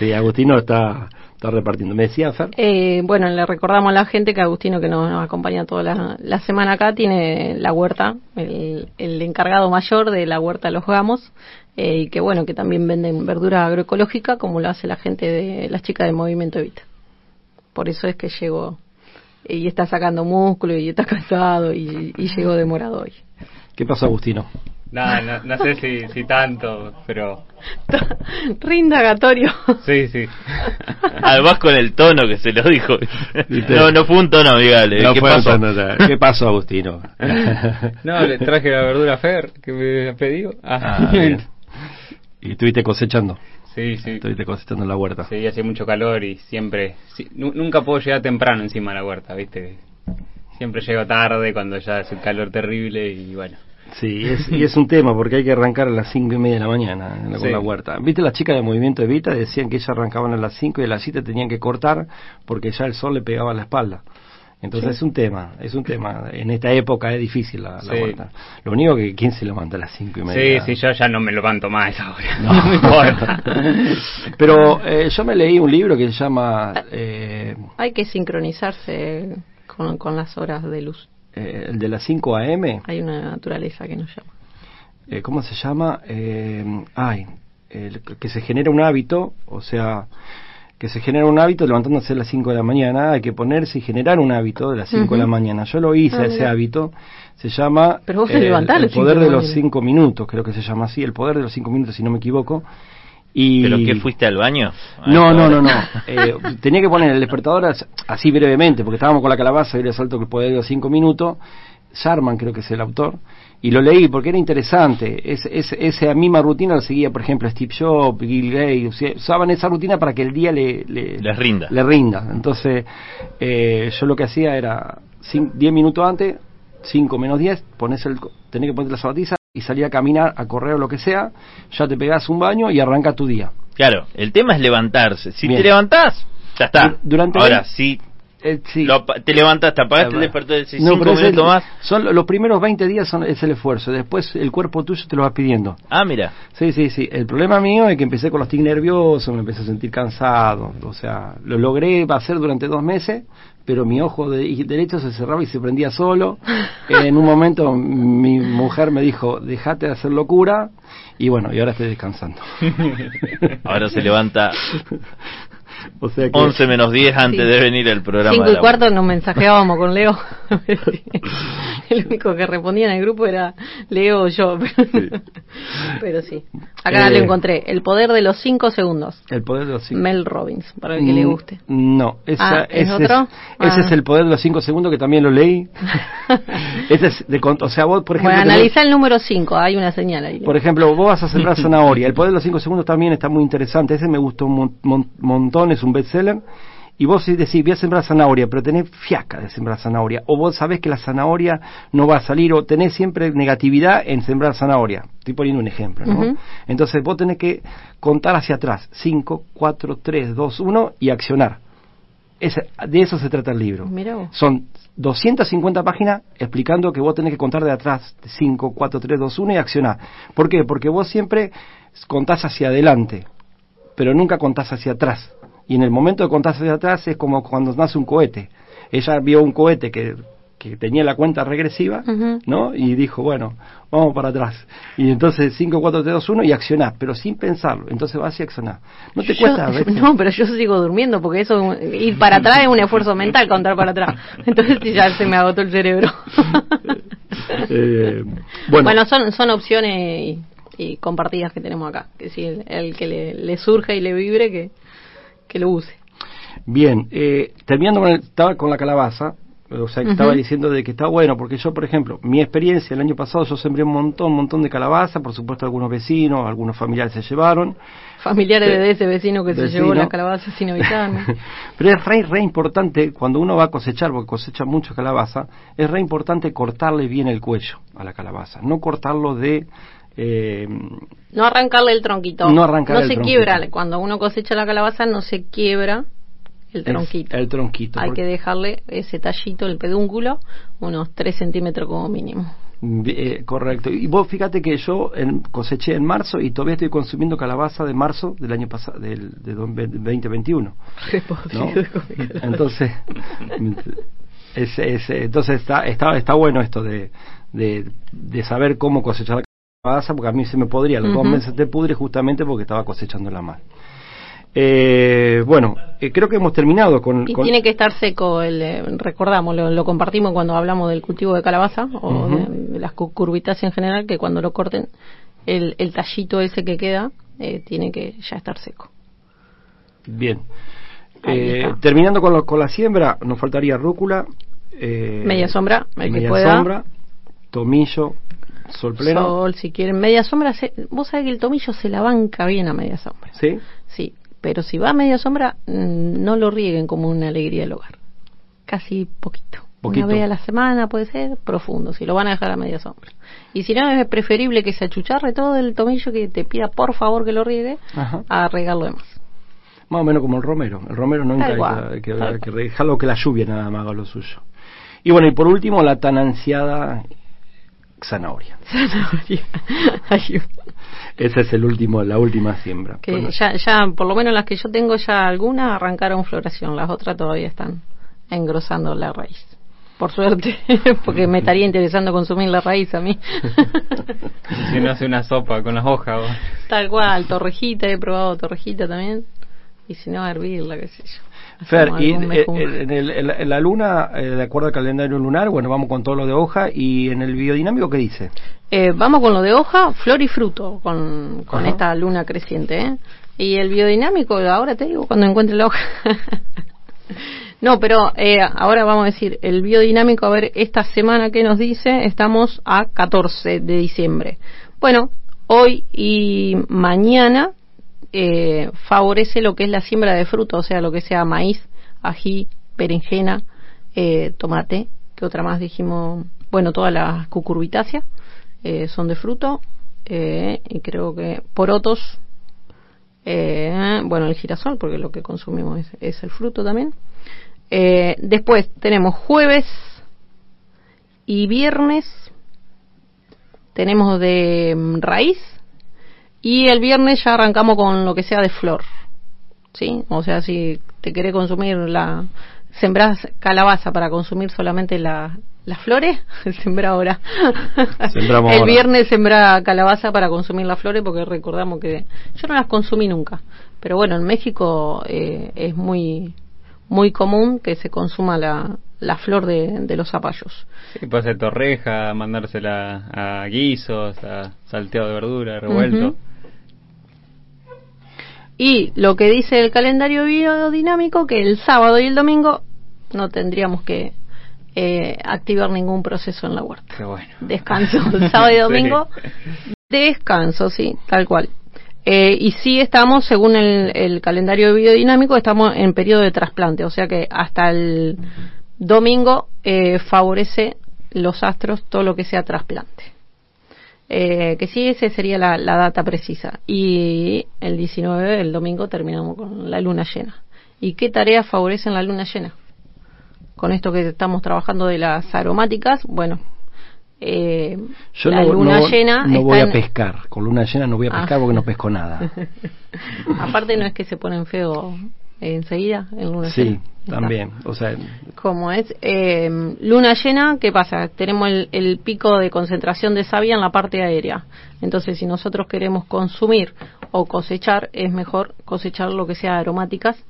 sí Agustino está está repartiendo me decía Fer Eh, bueno, le recordamos a la gente que Agustino, que nos, nos acompaña toda la, la semana acá, tiene la huerta, el, el encargado mayor de la huerta Los Gamos, eh, y que bueno, que también venden verdura agroecológica, como lo hace la gente de las chicas del Movimiento Evita. Por eso es que llegó y está sacando músculo y está cansado y, y llegó demorado hoy. qué pasó Agustino No, no, no sé si, si tanto, pero Rindagatorio. sí, sí. Además con el tono que se lo dijo. No, no fue un tono amigable. No ¿Qué fue pasó? tanto, no, qué pasó Agustino No, le traje la verdura a Fer que me pedido. Ah, y estuviste cosechando Sí, sí. estuviste cosechando en la huerta Sí, hace mucho calor y siempre... sí, nu- nunca puedo llegar temprano encima de la huerta, ¿viste? Siempre llego tarde cuando ya hace un calor terrible y bueno. Sí, es, y es un tema porque hay que arrancar a las cinco y media de la mañana la, con Sí. la huerta. ¿Viste las chicas de Movimiento Evita? Decían que ellas arrancaban a las cinco y a las siete tenían que cortar porque ya el sol le pegaba a la espalda. Entonces es un tema, es un tema. En esta época es difícil la, la Sí. huerta. Lo único que, ¿quién se levanta a las cinco y Sí, media? sí, yo ya no me levanto más ahora. No. No, me importa. Pero eh, yo me leí un libro que se llama eh, Hay que sincronizarse con, con las horas de luz. Eh, el de las 5 a.m. Hay una naturaleza que nos llama. eh, ¿cómo se llama? Eh, ay, el- que se genera un hábito, o sea, que se genera un hábito levantándose a las 5 de la mañana, hay que ponerse y generar un hábito de las 5 de la mañana. Yo lo hice, Ah, ese mira. hábito, se llama Pero vos eh, el cinco poder de de los mañana. 5 minutos, creo que se llama así, el poder de los 5 minutos, si no me equivoco. Y ¿Pero qué fuiste al baño? no, no, no, no. Eh, tenía que poner el despertador as- así brevemente, porque estábamos con la calabaza y le salto que el de los cinco minutos. Sharman creo que es el autor. Y lo leí porque era interesante. Es, es- esa misma rutina la seguía, por ejemplo, Steve Jobs, Bill Gates. o sea, usaban esa rutina para que el día le, le- Les rinda. le rinda. Entonces, eh, yo lo que hacía era 10 minutos antes, 5 menos 10, pones el, tenés que poner la zapatilla y salir a caminar, a correr o lo que sea. Ya te pegás un baño y arranca tu día. Claro, el tema es levantarse. Si Bien. te levantás, ya está. Du- durante Ahora, el- si Eh, sí. lo apa- te apagaste el Ah, despertador de No, 5 pero es minutos el- más. Son lo- los primeros 20 días son, es el esfuerzo. Después el cuerpo tuyo te lo va pidiendo. Ah, mira. Sí, sí, sí. El problema mío es que empecé con los tics nerviosos, me empecé a sentir cansado. O sea, lo logré hacer durante dos meses, pero mi ojo de- derecho se cerraba y se prendía solo. En un momento mi mujer me dijo, dejate de hacer locura. Y bueno, y ahora estoy descansando. Ahora se levanta o sea que... 11 menos 10 antes Sí. de venir el programa. Cinco de y la cuarto nos mensajeábamos con Leo. el único que respondía en el grupo era Leo o yo. Pero, pero sí. Acá Eh, lo encontré. El poder de los cinco segundos. El poder de los cinco. Mel Robbins, para el que le Mm, guste. No, esa, Ah, ¿es ese, otro? ese Ah. es el poder de los cinco segundos que también lo leí. ese es de, o sea, vos, por ejemplo, Bueno, tenés- analiza el número 5, hay una señal ahí. por ejemplo, vos vas a sembrar zanahoria. El poder de los cinco segundos también está muy interesante. Ese me gustó un mon- mon- montón, es un bestseller. Y vos decís, voy a sembrar zanahoria, pero tenés fiaca de sembrar zanahoria. O vos sabés que la zanahoria no va a salir, o tenés siempre negatividad en sembrar zanahoria. Estoy poniendo un ejemplo. Entonces vos tenés que contar hacia atrás. 5, 4, 3, 2, 1 y accionar. Ese- de eso se trata el libro. Mirá. Son 250 páginas explicando que vos tenés que contar de atrás 5, 4, 3, 2, 1 y accionar. ¿Por qué? Porque vos siempre contás hacia adelante, pero nunca contás hacia atrás. Y en el momento de contar hacia atrás es como cuando nace un cohete. Ella vio un cohete que, que tenía la cuenta regresiva. ¿no? Y dijo, bueno, vamos para atrás. Y entonces 5, 4, 3, 2, 1 y accionás, pero sin pensarlo. Entonces vas y accionás. No te Yo- cuesta a veces. No, pero yo sigo durmiendo porque eso, ir para atrás es un esfuerzo mental contar para atrás. Entonces ya se me agotó el cerebro. Eh, bueno, bueno, son, son opciones y, y compartidas que tenemos acá. Que si el, el que le, le surja y le vibre, que, que lo use. Bien, eh, terminando con, el- estaba con la calabaza, o sea, que estaba diciendo de que está bueno, porque yo, por ejemplo, mi experiencia el año pasado, yo sembré un montón, un montón de calabaza, por supuesto algunos vecinos, algunos familiares se llevaron, Familiares de ese vecino que se llevó la calabaza sin avisarme. pero es re, re importante, cuando uno va a cosechar, porque cosecha mucho calabaza, es re importante cortarle bien el cuello a la calabaza, no cortarlo de... eh, No arrancarle el tronquito. No arrancarle el se tronquito. quiebra. Cuando uno cosecha la calabaza, no se quiebra el tronquito. El tronquito. Hay porque- que dejarle ese tallito, el pedúnculo, unos 3 centímetros como mínimo. Eh, correcto. Y vos fíjate que yo en- coseché en marzo y todavía estoy consumiendo calabaza de marzo del año pasado, del de do- 2021. ¿no? Entonces, es, es- entonces está, está, está bueno esto de, de, de saber cómo cosechar calabaza, porque a mí se me podría, los dos meses de pudre justamente porque estaba cosechándola mal. Eh, bueno, eh, creo que hemos terminado con... Y con- tiene que estar seco, el, eh, recordamos, lo, lo compartimos cuando hablamos del cultivo de calabaza o de, de las cu- curvitas en general, que cuando lo corten, el, el tallito ese que queda eh, tiene que ya estar seco. Bien. Terminando con, lo- con la siembra, nos faltaría rúcula. Media sombra, el que media pueda. sombra, tomillo, sol pleno. Sol, si quieren, media sombra, se- vos sabés que el tomillo se la banca bien a media sombra. ¿Sí? Sí, pero si va a media sombra, mm, no lo rieguen como una alegría del hogar. Casi poquito. Poquito. Una vez a la semana puede ser profundo, si lo van a dejar a media sombra. Y si no, es preferible que se achucharre todo el tomillo, que te pida por favor que lo riegue, Ajá. a regarlo de más. Más o menos como el romero. El romero nunca hay que, que- que dejarlo que la lluvia nada más haga lo suyo. Y bueno, y por último, la tan ansiada zanahoria. Ay, Esa es el último, la última siembra. que Bueno, ya, ya, por lo menos las que yo tengo, ya algunas arrancaron floración, las otras todavía están engrosando la raíz. Por suerte, porque me estaría interesando consumir la raíz a mí. Si no hace una sopa con las hojas. o- Tal cual, torrejita, he probado torrejita también. Y si no, hervirla, qué sé yo. Fer, y eh, en, el- en la- luna, eh, de acuerdo al calendario lunar, bueno, vamos con todo lo de hoja, y en el biodinámico, ¿qué dice? Eh, vamos con lo de hoja, flor y fruto, con, con Ajá. esta luna creciente. ¿eh? Y el biodinámico, ahora te digo, cuando encuentre la hoja. no, pero eh, ahora vamos a decir, el biodinámico, a ver, esta semana que nos dice, estamos a 14 de diciembre. Bueno, hoy y mañana eh, favorece lo que es la siembra de fruto, o sea, lo que sea maíz, ají, berenjena, eh, tomate, que otra más dijimos, bueno, todas las cucurbitáceas eh, son de fruto, y creo que porotos, bueno, el girasol, porque lo que consumimos es, es el fruto también. Después tenemos jueves y viernes, tenemos de mm, raíz, y el viernes ya arrancamos con lo que sea de flor. ¿Sí? O sea, si te querés consumir la. Sembrás calabaza para consumir solamente la- las flores, sembra ahora. Sembramos el ahora. viernes sembra calabaza para consumir las flores porque recordamos que. Yo no las consumí nunca. Pero bueno, en México eh, es muy muy común que se consuma la, la flor de, de los zapallos. Sí, puede ser torreja, mandársela a guisos, a salteado de verdura, revuelto. Ujú. Y lo que dice el calendario biodinámico, que el sábado y el domingo no tendríamos que eh, activar ningún proceso en la huerta. Qué bueno. Descanso, sábado y domingo, descanso, sí, tal cual. Eh, y sí estamos, según el, el calendario biodinámico, estamos en periodo de trasplante, o sea que hasta el domingo eh, favorece los astros todo lo que sea trasplante. Eh, que sí, esa sería la, la data precisa. Y el 19, el domingo, terminamos con la luna llena. ¿Y qué tareas favorecen la luna llena? Con esto que estamos trabajando de las aromáticas, bueno, eh, Yo la no, luna no- llena no voy a pescar. Con luna llena no voy a pescar Ah. porque no pesco nada. Aparte no es que se ponen feo enseguida en luna Sí, llena. Está. también. O sea, Como es eh, luna llena, ¿qué pasa? Tenemos el, el pico de concentración de savia en la parte aérea. Entonces, si nosotros queremos consumir o cosechar, es mejor cosechar lo que sea aromáticas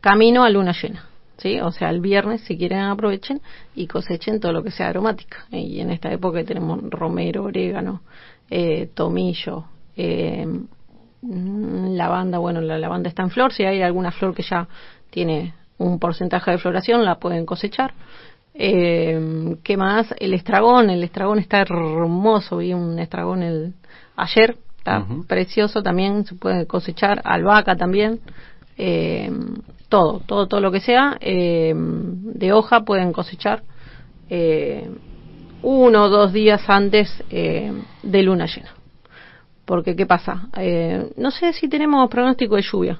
camino a luna llena. ¿Sí? O sea, el viernes, si quieren, aprovechen y cosechen todo lo que sea aromática. Y en esta época tenemos romero, orégano, eh, tomillo, eh, lavanda. Bueno, la lavanda está en flor. Si hay alguna flor que ya tiene un porcentaje de floración, la pueden cosechar. Eh, ¿Qué más? El estragón. El estragón está hermoso. Vi un estragón el, ayer. Está precioso también. Se puede cosechar. Albahaca también. Eh, todo, todo, todo lo que sea eh, de hoja pueden cosechar eh, uno o dos días antes eh, de luna llena. Porque, ¿qué pasa? Eh, no sé si tenemos pronóstico de lluvia.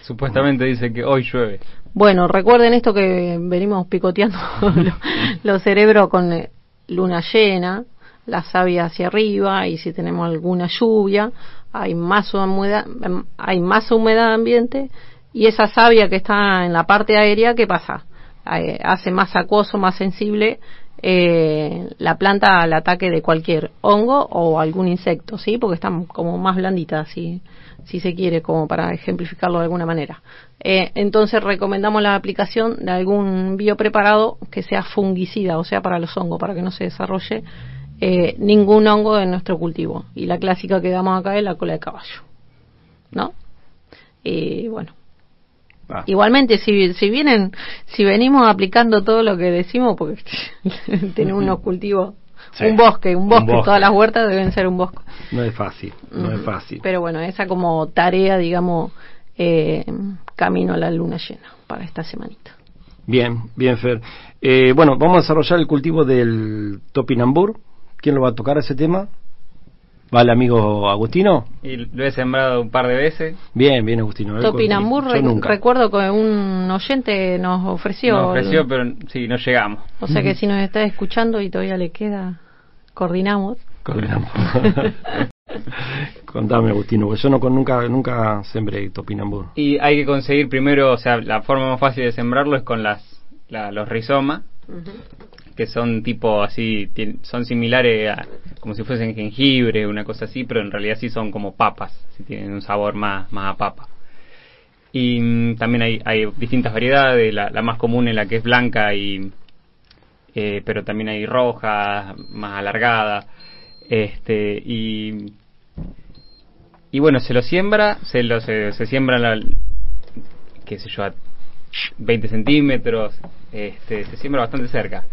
Supuestamente dice que hoy llueve. Bueno, recuerden esto que venimos picoteando lo- los cerebros con eh, luna llena, la savia hacia arriba y si tenemos alguna lluvia, hay más humedad, em, hay más humedad ambiente y esa savia que está en la parte aérea, ¿qué pasa? Eh, hace más acuoso, más sensible eh, la planta al ataque de cualquier hongo o algún insecto, ¿sí? Porque están como más blanditas, si, si se quiere, como para ejemplificarlo de alguna manera. Eh, entonces recomendamos la aplicación de algún biopreparado que sea fungicida, o sea, para los hongos, para que no se desarrolle eh, ningún hongo en nuestro cultivo. Y la clásica que damos acá es la cola de caballo, ¿no? Y bueno, ah, Igualmente, si, si vienen, si venimos aplicando todo lo que decimos, porque tenemos unos cultivos, Sí. un bosque, un Un bosque, todas las huertas deben ser un bosque. no es fácil. No es fácil. Pero bueno, esa como tarea, digamos, eh, camino a la luna llena para esta semanita. Bien, bien, Fer. Eh, bueno, vamos a desarrollar el cultivo del topinambur. ¿Quién lo va a tocar ese tema? ¿Va el amigo Agustino? Y lo he sembrado un par de veces. Bien, bien, Agustino. Topinambur, Yo re- nunca. recuerdo que un oyente nos ofreció. Me ofreció, pero sí, no llegamos. O sea que si nos está escuchando y todavía le queda, coordinamos. Coordinamos. Contame, Agustino, porque yo no, con- nunca, nunca sembré topinambur. Y hay que conseguir primero, o sea, la forma más fácil de sembrarlo es con las la- los rizomas, que son tipo así, son similares a, como si fuesen jengibre, una cosa así, pero en realidad sí son como papas, sí tienen un sabor más, más a papa. Y mm, también hay, hay distintas variedades, la, la más común es la que es blanca y eh, pero también hay roja, más alargada, este y y bueno se lo siembra, se lo se, se siembra la, qué sé yo a 20 centímetros, este se siembra bastante cerca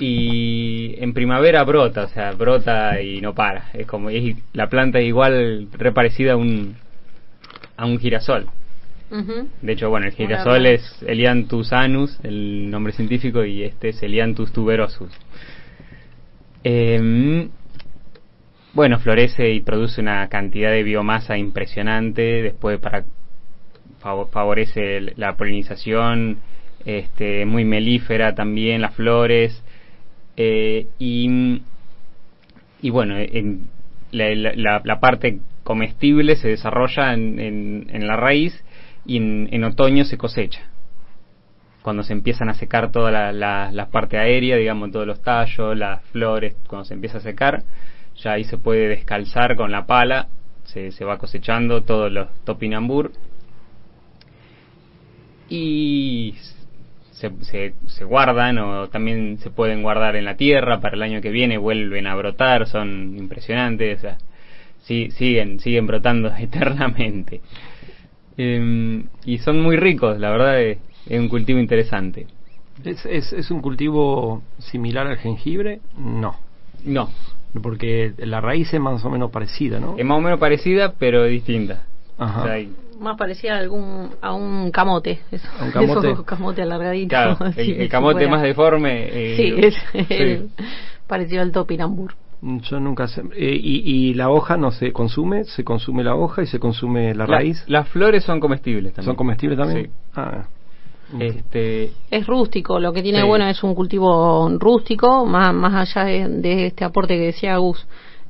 y en primavera brota, o sea brota y no para, es como es, la planta es igual re parecida a un a un girasol. De hecho, bueno, el girasol es Elianthus anus, el nombre científico, y este es Elianthus tuberosus. Em, bueno, florece y produce una cantidad de biomasa impresionante. Después, para fav- favorece la polinización, este, muy melífera también las flores. Eh, y, y bueno, en la, parte comestible se desarrolla en, en- la raíz y en, otoño se cosecha. Cuando se empiezan a secar toda la parte aérea, digamos, todos los tallos, las flores, cuando se empieza a secar, ya ahí se puede descalzar con la pala, se, se va cosechando todos los topinambur. Y se, se, se guardan o también se pueden guardar en la tierra para el año que viene, vuelven a brotar, son impresionantes, o sea, sí, siguen, siguen brotando eternamente. Em, y son muy ricos, la verdad es, es un cultivo interesante. ¿Es, es, ¿Es un cultivo similar al jengibre? No, No, porque la raíz es más o menos parecida, ¿no? es más o menos parecida, pero distinta. Ajá. O sea, hay- Más parecía a, algún, a un camote. Eso, ¿A un camote? Esos camote alargadito. claro, el, camote fuera- más deforme. eh, Sí, es sí. el- parecido al topinambur. Mm, Yo nunca sé. Eh, y, y la hoja no se consume? ¿Se consume la hoja y se consume la, La- raíz? Las flores son comestibles también. ¿Son comestibles también? Sí. Ah. Este, Es rústico, lo que tiene Sí. bueno es un cultivo rústico, más, más allá de, de este aporte que decía Gus,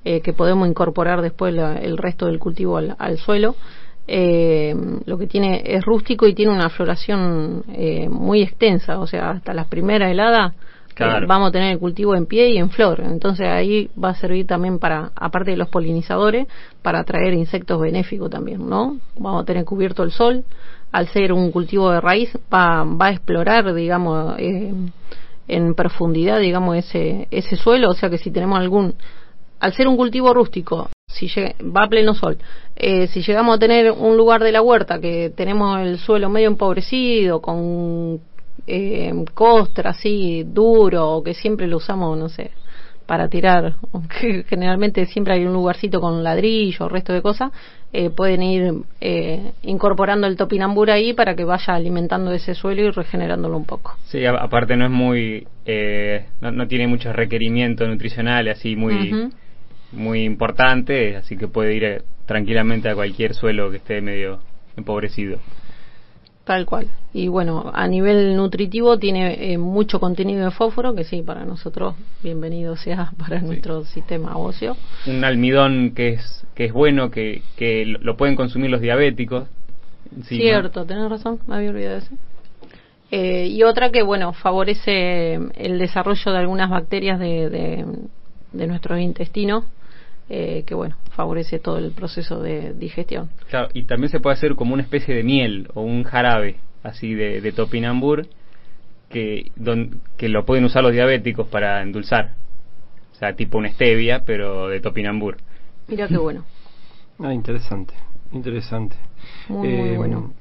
eh, que podemos incorporar después la- el resto del cultivo al, al suelo. Eh, lo que tiene es rústico y tiene una floración eh, muy extensa, o sea, hasta las primeras heladas eh, vamos a tener el cultivo en pie y en flor. Entonces ahí va a servir también para, aparte de los polinizadores, para atraer insectos benéficos también, ¿no? Vamos a tener cubierto el sol. Al ser un cultivo de raíz, va, va a explorar, digamos, eh, en profundidad, digamos, ese, ese suelo. O sea que si tenemos algún, al ser un cultivo rústico, si llega- va a pleno sol, eh, si llegamos a tener un lugar de la huerta que tenemos el suelo medio empobrecido, con eh, costra así duro, o que siempre lo usamos, no sé, para tirar, aunque generalmente siempre hay un lugarcito con ladrillo, resto de cosas, eh, pueden ir eh, incorporando el topinambur ahí para que vaya alimentando ese suelo y regenerándolo un poco. sí, a- aparte no es muy. eh, no, no tiene muchos requerimientos nutricionales así muy. Muy importantes, así que puede ir eh, tranquilamente a cualquier suelo que esté medio empobrecido. Tal cual. Y bueno, a nivel nutritivo tiene eh, mucho contenido de fósforo, que sí, para nosotros bienvenido sea para nuestro sistema óseo. Un almidón que es, que es bueno, que, que lo pueden consumir los diabéticos. Cierto, tenés razón, me había olvidado de eso. Eh, y otra que, bueno, favorece el desarrollo de algunas bacterias de, de, de nuestro intestino, eh, que, bueno, favorece todo el proceso de digestión. Claro, y también se puede hacer como una especie de miel o un jarabe así de, de topinambur que, don- que lo pueden usar los diabéticos para endulzar. O sea, tipo una stevia, pero de topinambur. Mira qué bueno, Ah, interesante, interesante. muy, muy Eh, bueno.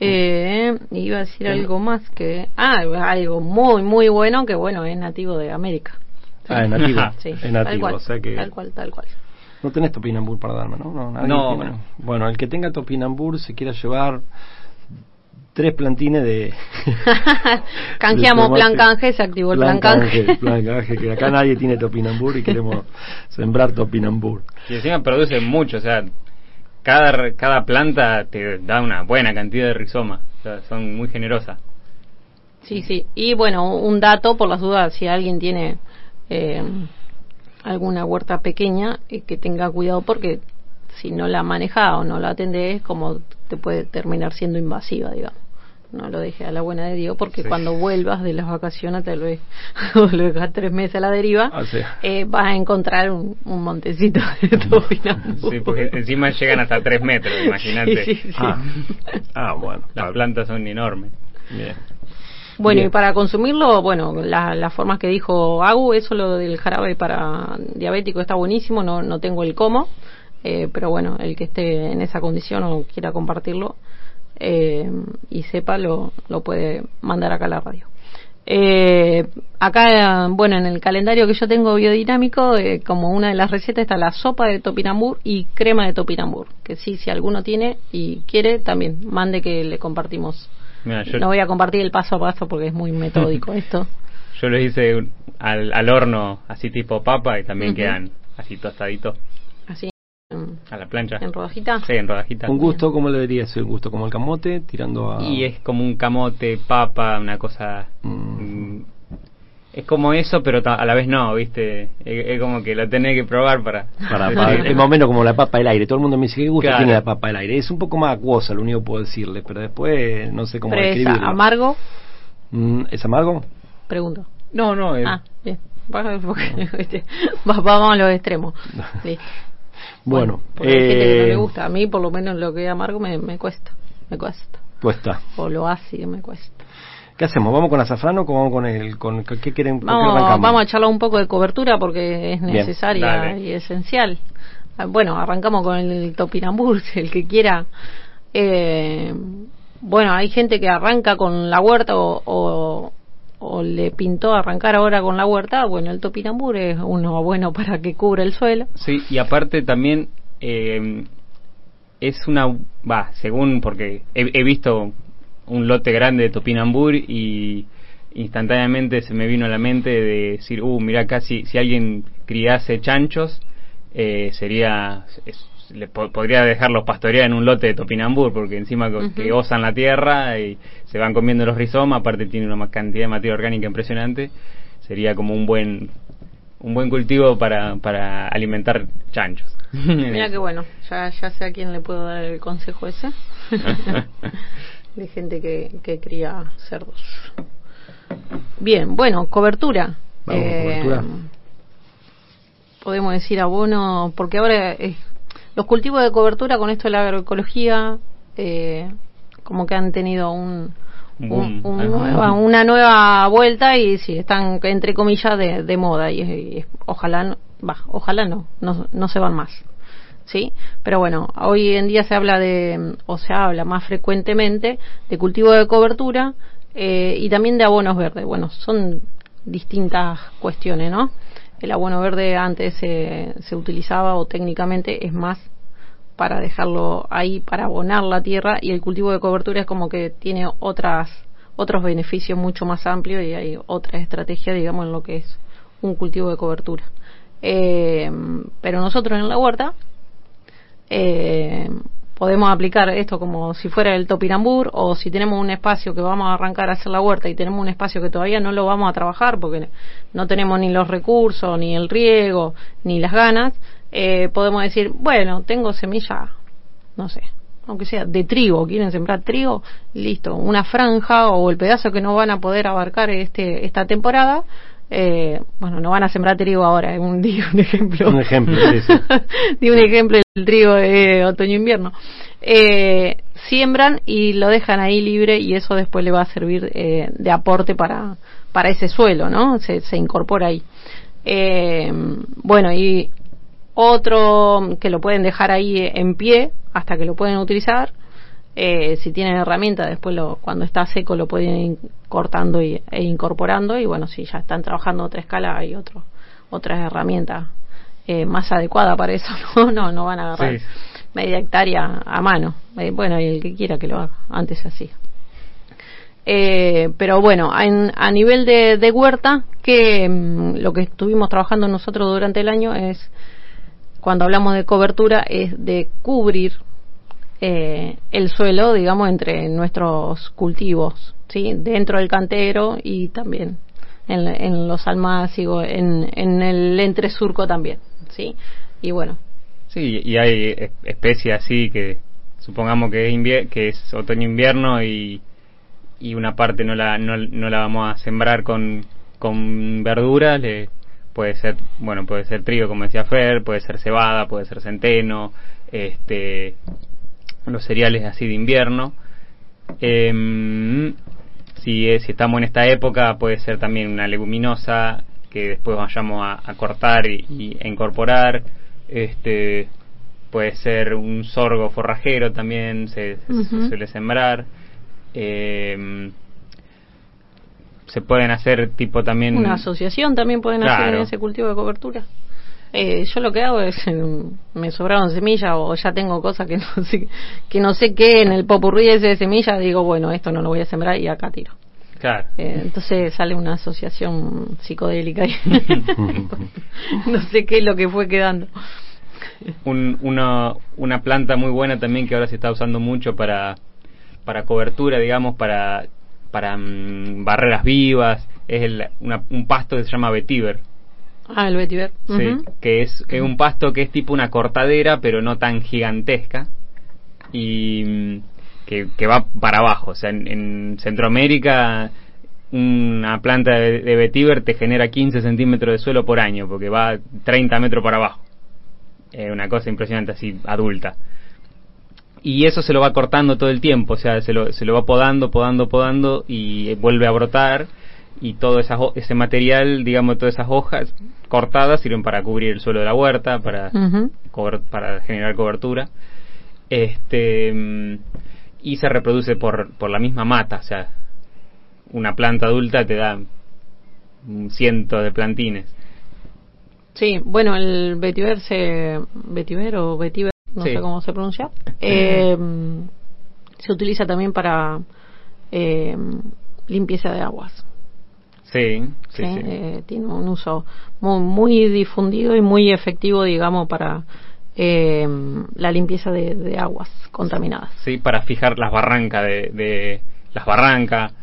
Eh, iba a decir Bueno. algo más que... Ah, algo muy, muy bueno que, bueno, es nativo de América. Ah, es nativo. Sí, tal cual, o sea que... tal cual, tal cual. No tenés topinambur para darme, ¿no? No, nadie No, tiene. bueno. Bueno, el que tenga topinambur se quiera llevar tres plantines de... Canjeamos de plan canje, se activó el plan, canje. plan canje, que acá nadie tiene topinambur y queremos sembrar topinambur. Y encima produce mucho, o sea, cada, re- cada planta te da una buena cantidad de rizoma. O sea, son muy generosas. Sí, sí. Y bueno, un dato por las dudas, si alguien tiene eh, alguna huerta pequeña, eh, que tenga cuidado porque si no la maneja o no la atendés, como te puede terminar siendo invasiva, digamos. No lo dejes a la buena de Dios porque Sí. cuando vuelvas de las vacaciones, tal vez o lo dejas tres meses a la deriva, Ah, sí. eh, vas a encontrar un, un montecito de topinambur. Sí, porque encima llegan hasta 3 metros, imagínate. Sí, sí, sí. Ah, ah, bueno. Las plantas son enormes. Bien. Bueno, Bien. y para consumirlo, bueno, la- las formas que dijo Agu, eso lo del jarabe para diabético está buenísimo, no, no tengo el cómo, eh, pero bueno, el que esté en esa condición o quiera compartirlo eh, y sepa, lo, lo puede mandar acá a la radio. Eh, acá, bueno, en el calendario que yo tengo biodinámico, eh, como una de las recetas está la sopa de topinambur y crema de topinambur, que sí, si alguno tiene y quiere, también mande que le compartimos. Mira, yo, No voy a compartir el paso a paso porque es muy metódico esto. yo los hice al, al horno, así tipo papa, y también Ujú. quedan así tostaditos Así, a la plancha. en rodajita. Sí, en rodajitas. Un gusto, ¿cómo le diría ser un gusto? Como el camote, tirando a... Y es como un camote, papa, una cosa... Mm. Es como eso, pero ta- a la vez no, ¿viste? Es, es como que lo tenés que probar para... Para, para- es más o menos como la papa del aire. Todo el mundo me dice, ¿qué gusto Claro. tiene la papa del aire? Es un poco más acuosa, lo único que puedo decirle, pero después no sé cómo Pero es describirlo. amargo, Mm, ¿Es amargo? pregunto. No, no, es- Ah, bien. Bueno, porque, va- vamos a los extremos. Bueno, hay gente que no eh, le gusta. A mí, por lo menos, lo que es amargo me, me cuesta. Me cuesta. Cuesta. O lo ácido me cuesta. ¿Qué hacemos? ¿Vamos con azafrán o vamos con el... Con, ¿Qué quieren? con qué Vamos, vamos a charlar un poco de cobertura porque es necesaria y esencial. Ah, Bueno, arrancamos con el topinambur, si el que quiera. Eh, bueno, hay gente que arranca con la huerta o, o, o le pintó arrancar ahora con la huerta. Bueno, el topinambur es uno bueno para que cubra el suelo. Sí, y aparte también eh, es una... Va, según, porque he, he visto un lote grande de topinambur y instantáneamente se me vino a la mente de decir, uh, mira, casi si alguien criase chanchos, eh, sería... es- le po- podría dejarlos pastorear en un lote de topinambur porque encima que osan la tierra y se van comiendo los rizomas aparte tiene una cantidad de materia orgánica impresionante sería como un buen un buen cultivo para, para alimentar chanchos. Mira que bueno, ya, ya sé a quién le puedo dar el consejo ese. de gente que, que cría cerdos. Bien, bueno, cobertura. Vamos, Eh, cobertura. Podemos decir abono, porque ahora eh, los cultivos de cobertura con esto de la agroecología, eh, como que han tenido un, Un un- nueva- una nueva vuelta y sí, están entre comillas de, de moda y, y ojalá, no- va, ojalá no, no, no se van más. ¿Sí? Pero bueno, hoy en día se habla de, o se habla más frecuentemente de cultivo de cobertura eh, y también de abonos verdes. Bueno, son distintas cuestiones, ¿no? El abono verde antes se, se utilizaba o técnicamente es más para dejarlo ahí para abonar la tierra y el cultivo de cobertura es como que tiene otras otros beneficios mucho más amplios y hay otra estrategia digamos en lo que es un cultivo de cobertura Eh, pero nosotros en la huerta eh, podemos aplicar esto como si fuera el topinambur o si tenemos un espacio que vamos a arrancar a hacer la huerta y tenemos un espacio que todavía no lo vamos a trabajar porque no tenemos ni los recursos, ni el riego, ni las ganas, eh, podemos decir, bueno, tengo semilla, no sé, aunque sea de trigo, quieren sembrar trigo, listo, una franja o el pedazo que no van a poder abarcar este esta temporada, eh, bueno, no van a sembrar trigo ahora, es un, digo, un ejemplo. Un ejemplo, sí, sí. Di un ejemplo del trigo de otoño-invierno. Eh, siembran y lo dejan ahí libre y eso después le va a servir eh, de aporte para, para ese suelo, ¿no? Se, se incorpora ahí. Eh, bueno, y otro que lo pueden dejar ahí en pie hasta que lo pueden utilizar. Eh, si tienen herramienta, después lo, cuando está seco lo pueden ir cortando y, e incorporando. Y bueno, si ya están trabajando a otra escala, hay otro, otras herramientas eh, más adecuadas para eso. No, no, no van a agarrar Sí. media hectárea a mano. Eh, bueno, y el que quiera que lo haga, antes se hacía. Eh, pero bueno, en- a nivel de, de huerta, que mm, lo que estuvimos trabajando nosotros durante el año es, cuando hablamos de cobertura, es de cubrir eh, el suelo, digamos, entre nuestros cultivos, ¿sí? Dentro del cantero y también en, en los almácigos, en, en el entresurco también, ¿sí? Y bueno, Sí, y hay es- especies así que supongamos que es, que es otoño-invierno y, y una parte no la, no, no la vamos a sembrar con, con verduras, le, puede ser, bueno, puede ser trigo como decía Fer, puede ser cebada, puede ser centeno, este, los cereales así de invierno. Em, si, es- si estamos en esta época puede ser también una leguminosa que después vayamos a, a cortar y, y a incorporar este puede ser un sorgo forrajero también se, suele sembrar Em, se pueden hacer tipo también una asociación también pueden hacer en ese cultivo de cobertura. Eh, yo lo que hago es mm, me sobraron semillas o ya tengo cosas que no sé que no sé qué en el popurrí ese de semillas digo bueno esto no lo voy a sembrar y acá tiro. Claro. Eh, entonces sale una asociación psicodélica y no sé qué es lo que fue quedando. Un- una, una planta muy buena también que ahora se está usando mucho para, para cobertura, digamos, para, para mm, barreras vivas, es el- una- un pasto que se llama vetiver, ah el vetiver. Que es, es un pasto que es tipo una cortadera, pero no tan gigantesca, y mm, que, que va para abajo, o sea, en, en Centroamérica una planta de, de vetiver te genera 15 centímetros de suelo por año, porque va 30 metros para abajo. Es una cosa impresionante así, adulta. y eso se lo va cortando todo el tiempo, o sea, se lo, se lo va podando, podando, podando y vuelve a brotar y todo esa, ese material, digamos, todas esas hojas cortadas sirven para cubrir el suelo de la huerta, para, cober- para generar cobertura. Este mm, y se reproduce por, por la misma mata, o sea, una planta adulta te da un ciento de plantines. Sí, bueno, el vetiver se vetiver o vetiver, no Sí. sé cómo se pronuncia, eh, se utiliza también para eh, limpieza de aguas. Sí, sí, ¿sí? Eh, tiene un uso muy, muy difundido y muy efectivo, digamos, para eh, la limpieza de, de aguas contaminadas. Sí, para fijar las barrancas de, de las barrancas,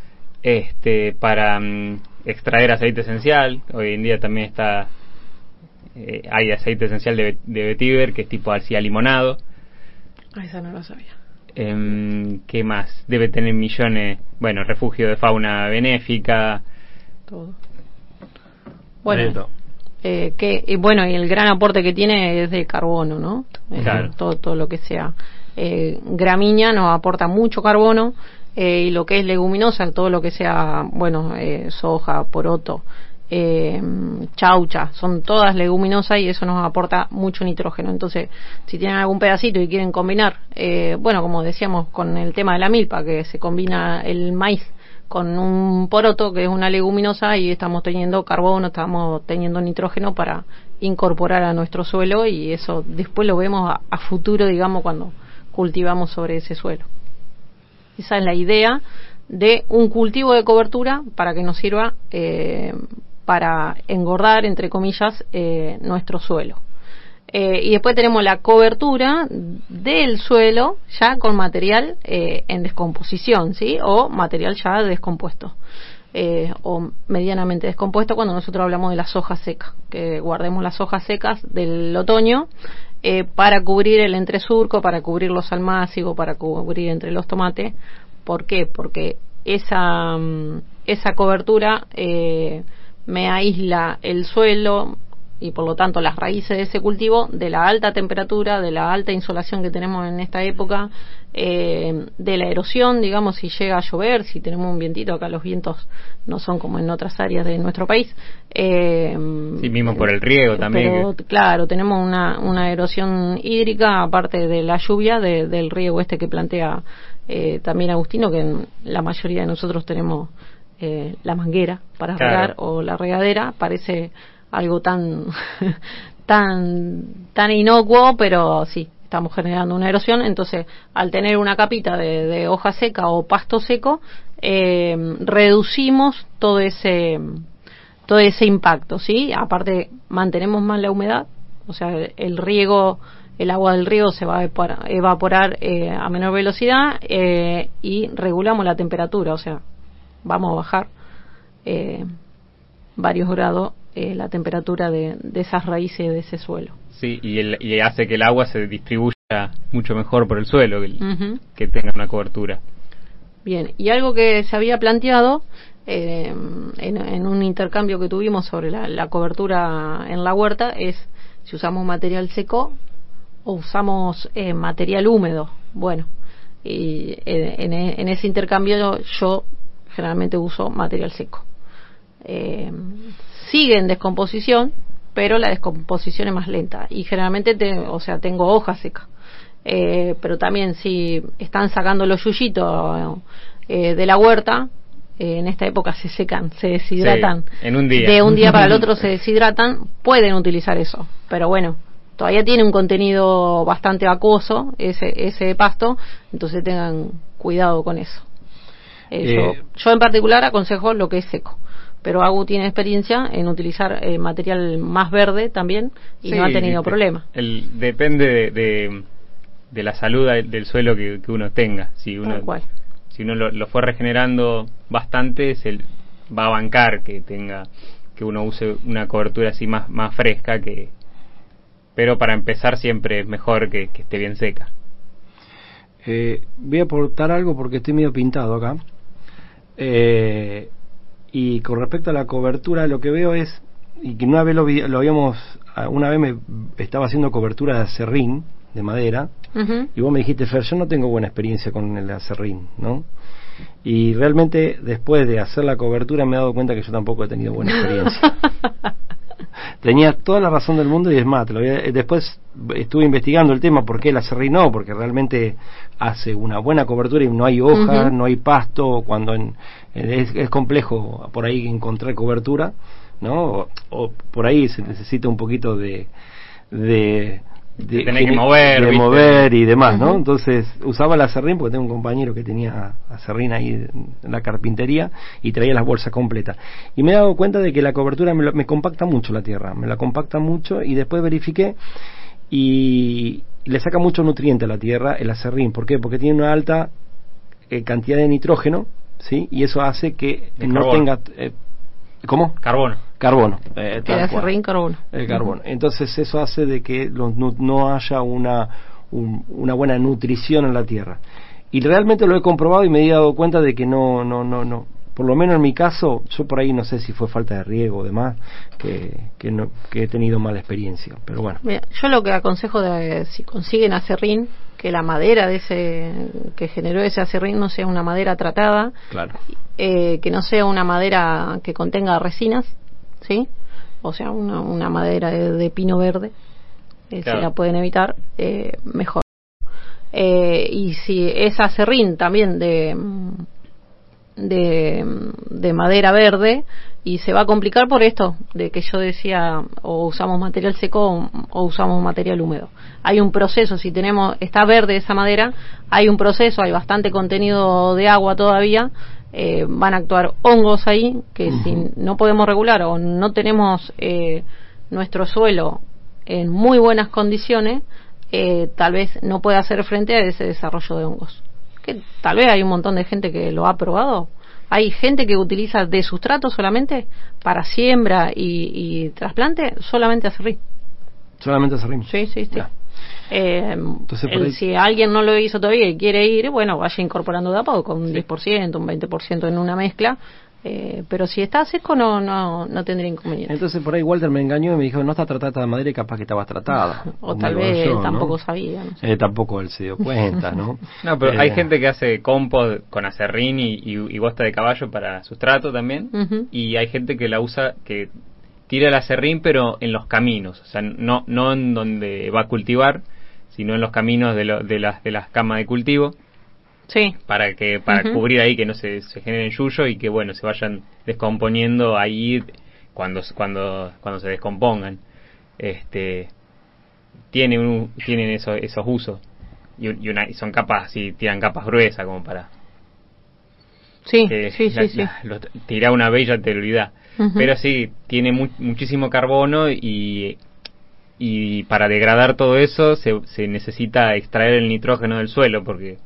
este, para mm, extraer aceite esencial. Hoy en día también está, eh, hay aceite esencial de, de vetiver que es tipo así limonado. Ah, esa no lo sabía. Em, ¿Qué más? Debe tener millones, bueno, refugio de fauna benéfica. Todo. Bueno, eh, que y bueno y el gran aporte que tiene es de carbono no Eh, Claro. todo todo lo que sea eh, gramínea nos aporta mucho carbono eh, y lo que es leguminosa todo lo que sea bueno eh, soja poroto eh, chaucha son todas leguminosas y eso nos aporta mucho nitrógeno entonces si tienen algún pedacito y quieren combinar eh, bueno como decíamos con el tema de la milpa que se combina el maíz con un poroto que es una leguminosa y estamos teniendo carbono, estamos teniendo nitrógeno para incorporar a nuestro suelo y eso después lo vemos a, futuro, digamos, cuando cultivamos sobre ese suelo. Esa es la idea de un cultivo de cobertura para que nos sirva eh, para engordar, entre comillas, eh, nuestro suelo. Eh, y después tenemos la cobertura del suelo ya con material eh, en descomposición, ¿sí? O material ya descompuesto. eh, o medianamente descompuesto cuando nosotros hablamos de las hojas secas, que guardemos las hojas secas del otoño eh, para cubrir el entresurco, para cubrir los almácigos, para cubrir entre los tomates. ¿Por qué? Porque esa, mm, esa cobertura eh, me aísla el suelo, y por lo tanto las raíces de ese cultivo de la alta temperatura, de la alta insolación que tenemos en esta época, eh, de la erosión, digamos, si llega a llover, si tenemos un vientito, acá los vientos no son como en otras áreas de nuestro país. Eh, Sí, mismo por el riego también, pero, claro, tenemos una, una erosión hídrica, aparte de la lluvia, de- del riego este que plantea eh, también Agustino, que en la mayoría de nosotros tenemos eh, la manguera para Claro. regar o la regadera, parece algo tan tan tan inocuo, pero sí, estamos generando una erosión, entonces al tener una capita de, de hoja seca o pasto seco, eh, reducimos todo ese todo ese impacto, ¿sí? Aparte mantenemos más la humedad, o sea, el riego, el agua del río se va a evapora- evaporar eh, a menor velocidad eh, y regulamos la temperatura, o sea, vamos a bajar eh, varios grados eh, la temperatura de, de esas raíces de ese suelo. Sí, y, el- y hace que el agua se distribuya mucho mejor por el suelo, que, tenga una cobertura. Bien, y algo que se había planteado eh, en, en un intercambio que tuvimos sobre la, la cobertura en la huerta es si usamos material seco o usamos eh, material húmedo. Bueno, y eh, en, en ese intercambio yo generalmente uso material seco. Eh, sigue en descomposición, pero la descomposición es más lenta y generalmente, te- o sea, tengo hojas secas. Eh, pero también si están sacando los yuyitos eh, de la huerta, eh, en esta época se secan, se deshidratan. Sí, en un día. De un día para el otro se deshidratan, pueden utilizar eso. Pero bueno, todavía tiene un contenido bastante acuoso ese, ese pasto, entonces tengan cuidado con eso. Eh, yo, yo en particular aconsejo lo que es seco. Pero Agu tiene experiencia en utilizar eh, material más verde también y no ha tenido problema. el- depende de, de, de la salud del del suelo que, que uno tenga. Si uno, cual. si uno lo, lo fue regenerando bastante, se va a bancar que tenga que uno use una cobertura así más, más fresca que pero para empezar siempre es mejor que, que esté bien seca. Eh, voy a aportar algo porque estoy medio pintado acá. Eh, y con respecto a la cobertura, lo que veo es, y que una vez lo, vi- lo habíamos, una vez me estaba haciendo cobertura de acerrín, de madera. Y vos me dijiste, Fer, yo no tengo buena experiencia con el acerrín, ¿no? Y realmente después de hacer la cobertura me he dado cuenta que yo tampoco he tenido buena experiencia. Tenías toda la razón del mundo y es más, a- después estuve investigando el tema, por qué el acerrín no, porque realmente hace una buena cobertura y no hay hojas, Ujú. no hay pasto, cuando en- es, es complejo por ahí encontrar cobertura, ¿no? O, o por ahí se necesita un poquito de... de De que mover, de mover y demás, ¿no? Entonces usaba el acerrín porque tengo un compañero que tenía acerrín ahí en la carpintería y traía las bolsas completas. Y me he dado cuenta de que la cobertura me, lo- me compacta mucho la tierra, me la compacta mucho y después verifiqué y le saca mucho nutriente a la tierra el acerrín. ¿Por qué? Porque tiene una alta eh, cantidad de nitrógeno, ¿sí? Y eso hace que De no carbono. tenga... eh, ¿Cómo? Carbono. Carbono. eh, el carbono. el carbono. Entonces eso hace de que lo- no, no haya una, un- una buena nutrición en la tierra. Y realmente lo he comprobado y me he dado cuenta de que no, no, no, no. Por lo menos en mi caso, yo por ahí no sé si fue falta de riego o demás, que, que, no, que he tenido mala experiencia. Pero bueno, Mira, yo lo que aconsejo de si consiguen acerrín, que la madera de ese que generó ese acerrín no sea una madera tratada, claro. eh, que no sea una madera que contenga resinas, ¿sí? O sea, una, una madera de, de pino verde, eh, Claro. si la pueden evitar, eh, mejor. Eh, y si es acerrín también de, mm, de, mm, de madera verde, y se va a complicar por esto, de que yo decía, o usamos material seco o, usamos material húmedo. Hay un proceso, si tenemos, está verde esa madera, hay un proceso, hay bastante contenido de agua todavía, eh, van a actuar hongos ahí, que si no podemos regular o no tenemos eh, nuestro suelo en muy buenas condiciones, eh, tal vez no pueda hacer frente a ese desarrollo de hongos. Que tal vez hay un montón de gente que lo ha probado. Hay gente que utiliza de sustrato solamente para siembra y, y trasplante, solamente acerrín. Solamente acerrín. Sí, sí, sí. Eh, Entonces, por el- ahí- Si alguien no lo hizo todavía y quiere ir, bueno, vaya incorporando de a poco, con un 10%, un 20% en una mezcla. Eh, pero si está seco, no, no, no tendría inconveniente. Entonces por ahí Walter me engañó y me dijo, no está tratada de madera y capaz que estaba tratada. o tal vez yo, él ¿no? tampoco sabía. no sé. Eh, tampoco él se dio cuenta, ¿no? No, pero Eh, hay gente que hace compost con acerrín y, y, y bosta de caballo para sustrato también. Ujú. Y hay gente que la usa, que tira el acerrín, pero en los caminos. O sea, no, no en donde va a cultivar, sino en los caminos de, lo- de, las, de las camas de cultivo. Sí, para que para cubrir ahí que no se, se generen yuyo y que bueno se vayan descomponiendo ahí cuando cuando cuando se descompongan. Este tiene un, tienen esos esos usos y, y una, y son capas así tiran capas gruesas como para sí, que sí, la- sí, sí. la- lo- tirar una y ya te olvidás pero sí tiene mu- muchísimo carbono y y para degradar todo eso se, se necesita extraer el nitrógeno del suelo porque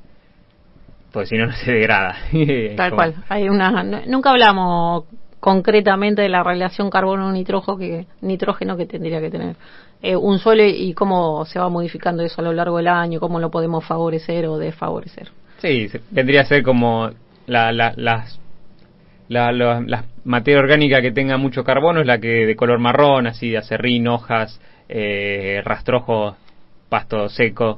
pues si no no se degrada Tal Como- cual. Hay una, no- nunca hablamos concretamente de la relación carbono-nitrógeno que, nitrógeno que tendría que tener eh, un suelo y cómo se va modificando eso a lo largo del año, cómo lo podemos favorecer o desfavorecer. Sí, se- vendría a ser como la, la- las la, la- la materia orgánica que tenga mucho carbono es la que de color marrón, así de acerrín, hojas, eh, rastrojo, pasto seco,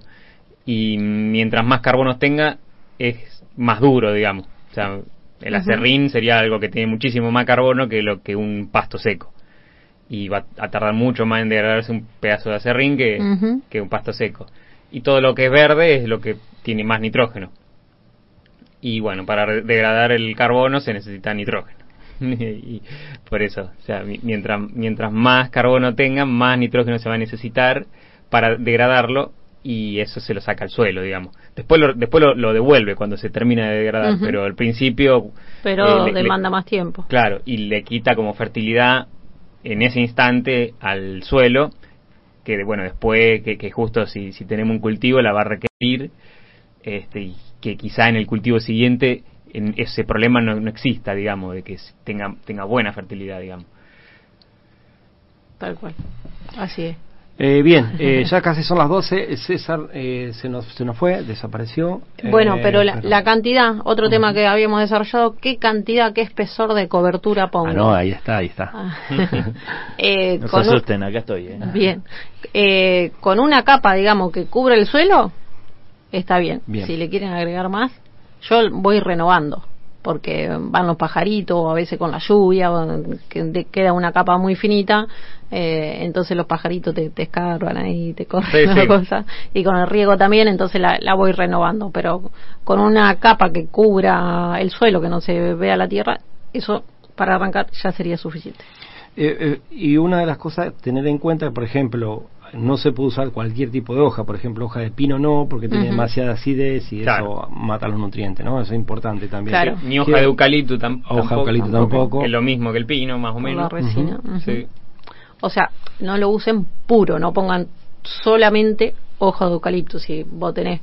y mientras más carbonos tenga, es más duro, digamos. O sea, el acerrín sería algo que tiene muchísimo más carbono que lo que un pasto seco. Y va a tardar mucho más en degradarse un pedazo de acerrín que, que un pasto seco. Y todo lo que es verde es lo que tiene más nitrógeno. Y bueno, para degradar el carbono se necesita nitrógeno. y por eso, o sea, mi- mientras, mientras más carbono tenga, más nitrógeno se va a necesitar para degradarlo y eso se lo saca al suelo, digamos. Después lo, después lo, lo devuelve cuando se termina de degradar, pero al principio... Pero eh, le- le- demanda más tiempo. Claro, y le quita como fertilidad en ese instante al suelo, que bueno, después, que, que justo si, si tenemos un cultivo la va a requerir, este, y que quizá en el cultivo siguiente en ese problema no, no exista, digamos, de que tenga, tenga buena fertilidad, digamos. Tal cual. Así es. Eh, bien, eh, ya casi son las 12. César eh, se, nos, se nos fue, desapareció. Bueno, Eh, pero la, la cantidad, otro tema que habíamos desarrollado, ¿qué cantidad, qué espesor de cobertura pongo? Ah, no, ahí está, ahí está. Ah. Eh, No se asusten, acá estoy. ¿eh? Bien. Eh, con una capa, digamos, que cubre el suelo, está bien. Bien. Si le quieren agregar más, yo voy renovando. Porque van los pajaritos, o a veces con la lluvia, o que te queda una capa muy finita, eh, entonces los pajaritos te, te escarban ahí, te corren sí. cosa. Y con el riego también, entonces la, la voy renovando. Pero con una capa que cubra el suelo, que no se vea la tierra, eso para arrancar ya sería suficiente. Eh, eh, y una de las cosas tener en cuenta, por ejemplo, no se puede usar cualquier tipo de hoja, por ejemplo, hoja de pino no, porque tiene demasiada acidez y Claro. eso mata los nutrientes, ¿no? Eso es importante también. Claro. Ni hoja de eucalipto tam- Hoja de tampoco. eucalipto tampoco. Es lo mismo que el pino, más o la menos. resina. Sí. O sea, no lo usen puro, no pongan solamente hoja de eucalipto. Si vos tenés,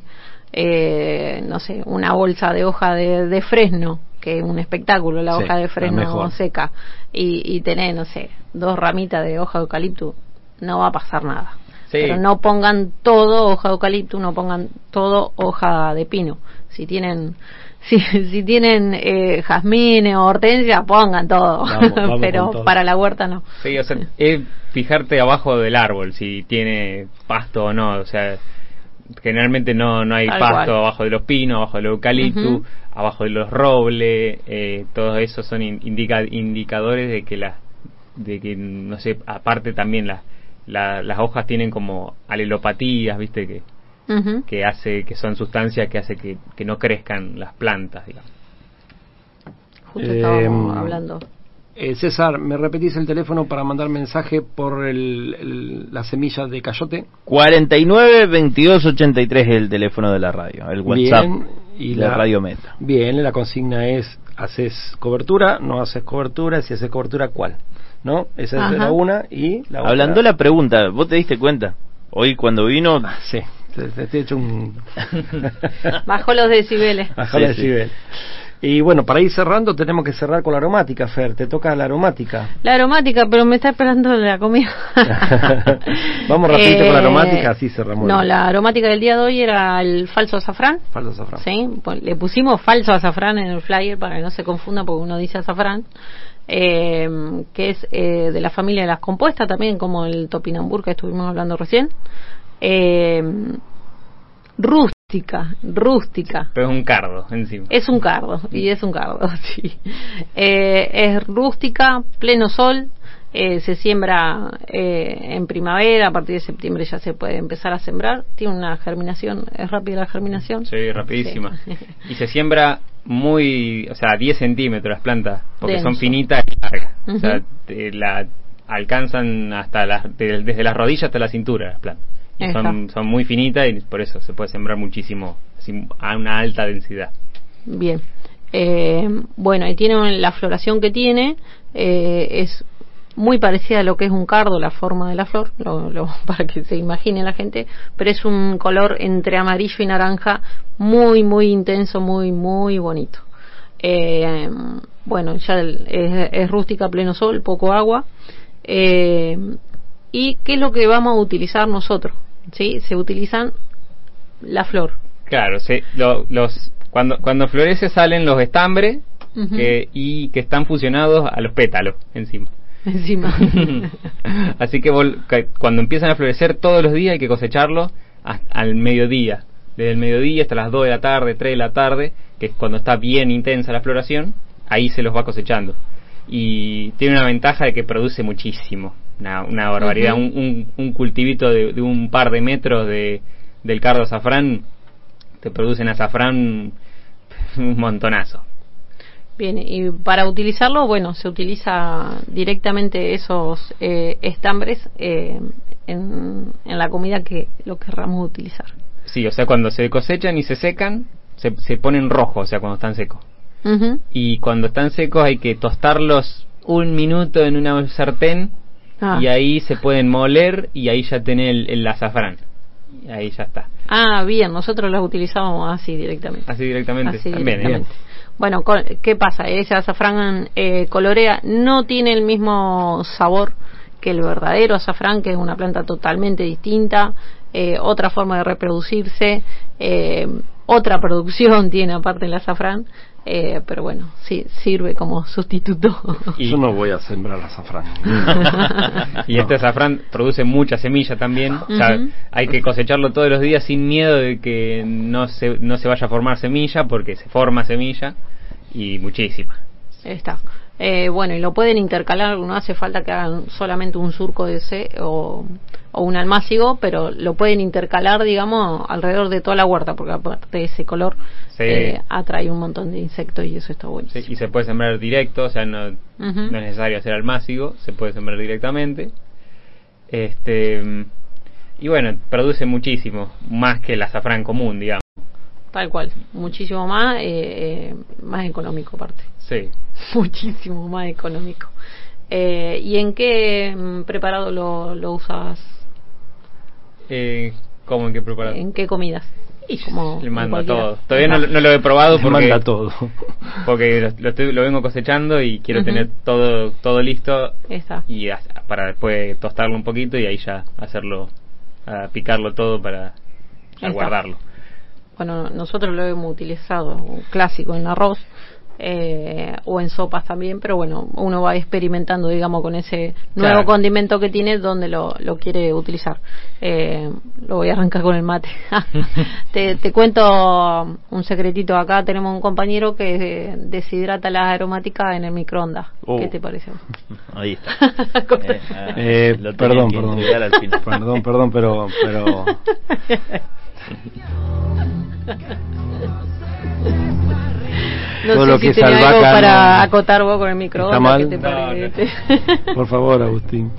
eh, no sé, una bolsa de hoja de, de fresno, que es un espectáculo la Sí, hoja de fresno seca, y, y tenés, no sé, dos ramitas de hoja de eucalipto, no va a pasar nada. Sí. Pero no pongan todo hoja de eucalipto, no pongan todo hoja de pino. Si tienen si, si tienen eh, jazmines o hortensia, pongan todo. Vamos, vamos Pero todo. para la huerta no. Sí, o sea, es fijarte abajo del árbol si tiene pasto o no. O sea, generalmente no, no hay Tal pasto cual. abajo de los pinos, abajo del eucalipto, Ujú. abajo de los robles. Eh, todos esos son in- indica- indicadores de que la, de que no sé, aparte también las la- las hojas tienen como alelopatías, viste que que hace que son sustancias que hace que, que no crezcan las plantas, digamos. Justo Eh, estábamos hablando. Eh, César, ¿me repetís el teléfono para mandar mensaje por el, el- la semilla de cayote? 49 22 83 es el teléfono de la radio, el WhatsApp Bien, y de la- Radio Meta. Bien, la consigna es, ¿haces cobertura? ¿No haces cobertura? Si haces cobertura, ¿cuál? ¿No? Esa es Ajá. la una y la Hablando otra. la pregunta, ¿vos te diste cuenta? Hoy cuando vino, Ah, Sí, te, te- te he hecho un... Bajó los decibeles. Bajó Sí, el sí. Y bueno, para ir cerrando tenemos que cerrar con la aromática, Fer. Te toca la aromática. La aromática, pero me está esperando la comida. Vamos rapidito con la Eh, aromática, así cerramos. No, la aromática del día de hoy era el falso azafrán. Falta azafrán. ¿sí? Pon- Le pusimos falso azafrán en el flyer para que no se confunda porque uno dice azafrán. eh, que es eh, de la familia de las compuestas también, como el topinambur que estuvimos hablando recién. Eh, rústica, rústica. Pero es un cardo encima. Es un cardo, y es un cardo, sí. Eh, es rústica, pleno sol, eh, se siembra eh, en primavera, a partir de septiembre ya se puede empezar a sembrar. Tiene una germinación, es rápida la germinación. Sí, rapidísima. Sí. Y se siembra muy, o sea, 10 centímetros las plantas, porque son finitas y largas. O sea, te- la alcanzan hasta las, de- desde las rodillas hasta la cintura las plantas. Y son, son muy finitas y por eso se puede sembrar muchísimo, a una alta densidad. Bien. Eh, bueno, y tiene la floración que tiene, eh, es muy parecida a lo que es un cardo, la forma de la flor, lo- lo- para que se imagine la gente, pero es un color entre amarillo y naranja muy, muy intenso, muy, muy bonito. Eh, bueno, ya es, es rústica, pleno sol, poco agua. Eh, ¿Y qué es lo que vamos a utilizar nosotros? ¿Sí? Se utilizan la flor. Claro, lo- los, cuando, cuando florece salen los estambres que, y que están fusionados a los pétalos encima. Encima. Así que, vol- que cuando empiezan a florecer todos los días hay que cosecharlos al mediodía. Desde el mediodía hasta las 2 de la tarde, 3 de la tarde, que es cuando está bien intensa la floración, ahí se los va cosechando. Y tiene una ventaja de que produce muchísimo, una, una barbaridad. Un, un, un cultivito de, de un par de metros de, del cardo azafrán te producen azafrán un montonazo. Bien, y para utilizarlo, bueno, se utiliza directamente esos eh, estambres eh, en, en la comida que lo querramos utilizar. Sí, o sea, cuando se cosechan y se secan, se, se ponen rojos, o sea, cuando están secos. Y cuando están secos hay que tostarlos un minuto en una sartén Ah. y ahí se pueden moler y ahí ya tenés el, el azafrán. Y ahí ya está. Ah, bien, nosotros los utilizábamos así directamente. Así directamente. Así También, directamente. Bueno, ¿qué pasa? Ese azafrán eh, colorea no tiene el mismo sabor que el verdadero azafrán, que es una planta totalmente distinta, eh, otra forma de reproducirse, eh, otra producción tiene aparte el azafrán, eh, pero bueno, sí, sirve como sustituto. Y- Yo no voy a sembrar azafrán. Y este azafrán produce mucha semilla también. O sea, Ujú. hay que cosecharlo todos los días sin miedo de que no se, no se vaya a formar semilla, porque se forma semilla y muchísima. Está. Eh, bueno, y lo pueden intercalar, no hace falta que hagan solamente un surco de ese o, o un almácigo, pero lo pueden intercalar, digamos, alrededor de toda la huerta, porque aparte de ese color Sí. eh, atrae un montón de insectos y eso está bueno. Sí, y se puede sembrar directo, o sea, no, es necesario hacer almácigo, se puede sembrar directamente. Este y bueno, produce muchísimo, más que el azafrán común, digamos. Tal cual, muchísimo más, eh, eh, más económico aparte. Sí. Muchísimo más económico. Eh, ¿Y en qué mm, preparado lo, lo usas? Eh, ¿Cómo en qué preparado? ¿En qué comidas? Y como Le mando todo. Todavía no, lo- no lo he probado Me porque, manda todo. porque lo, lo estoy- lo vengo cosechando y quiero tener todo todo listo Está. y para después tostarlo un poquito y ahí ya hacerlo, a picarlo todo para guardarlo. Bueno, nosotros lo hemos utilizado un clásico en arroz eh, o en sopas también, pero bueno, uno va experimentando, digamos, con ese nuevo Claro. condimento que tiene donde lo, lo quiere utilizar. Eh, lo voy a arrancar con el mate. te, te cuento un secretito acá. Tenemos un compañero que deshidrata las aromáticas en el microondas. Oh. ¿Qué te parece? Ahí está. Eh, ah, Eh, lo perdón, perdón. entregar al final. Perdón, perdón, pero, pero No Todo sé lo si que es tenía algo para no- acotar vos con el microondas. mal? ¿qué te No, por favor, Agustín.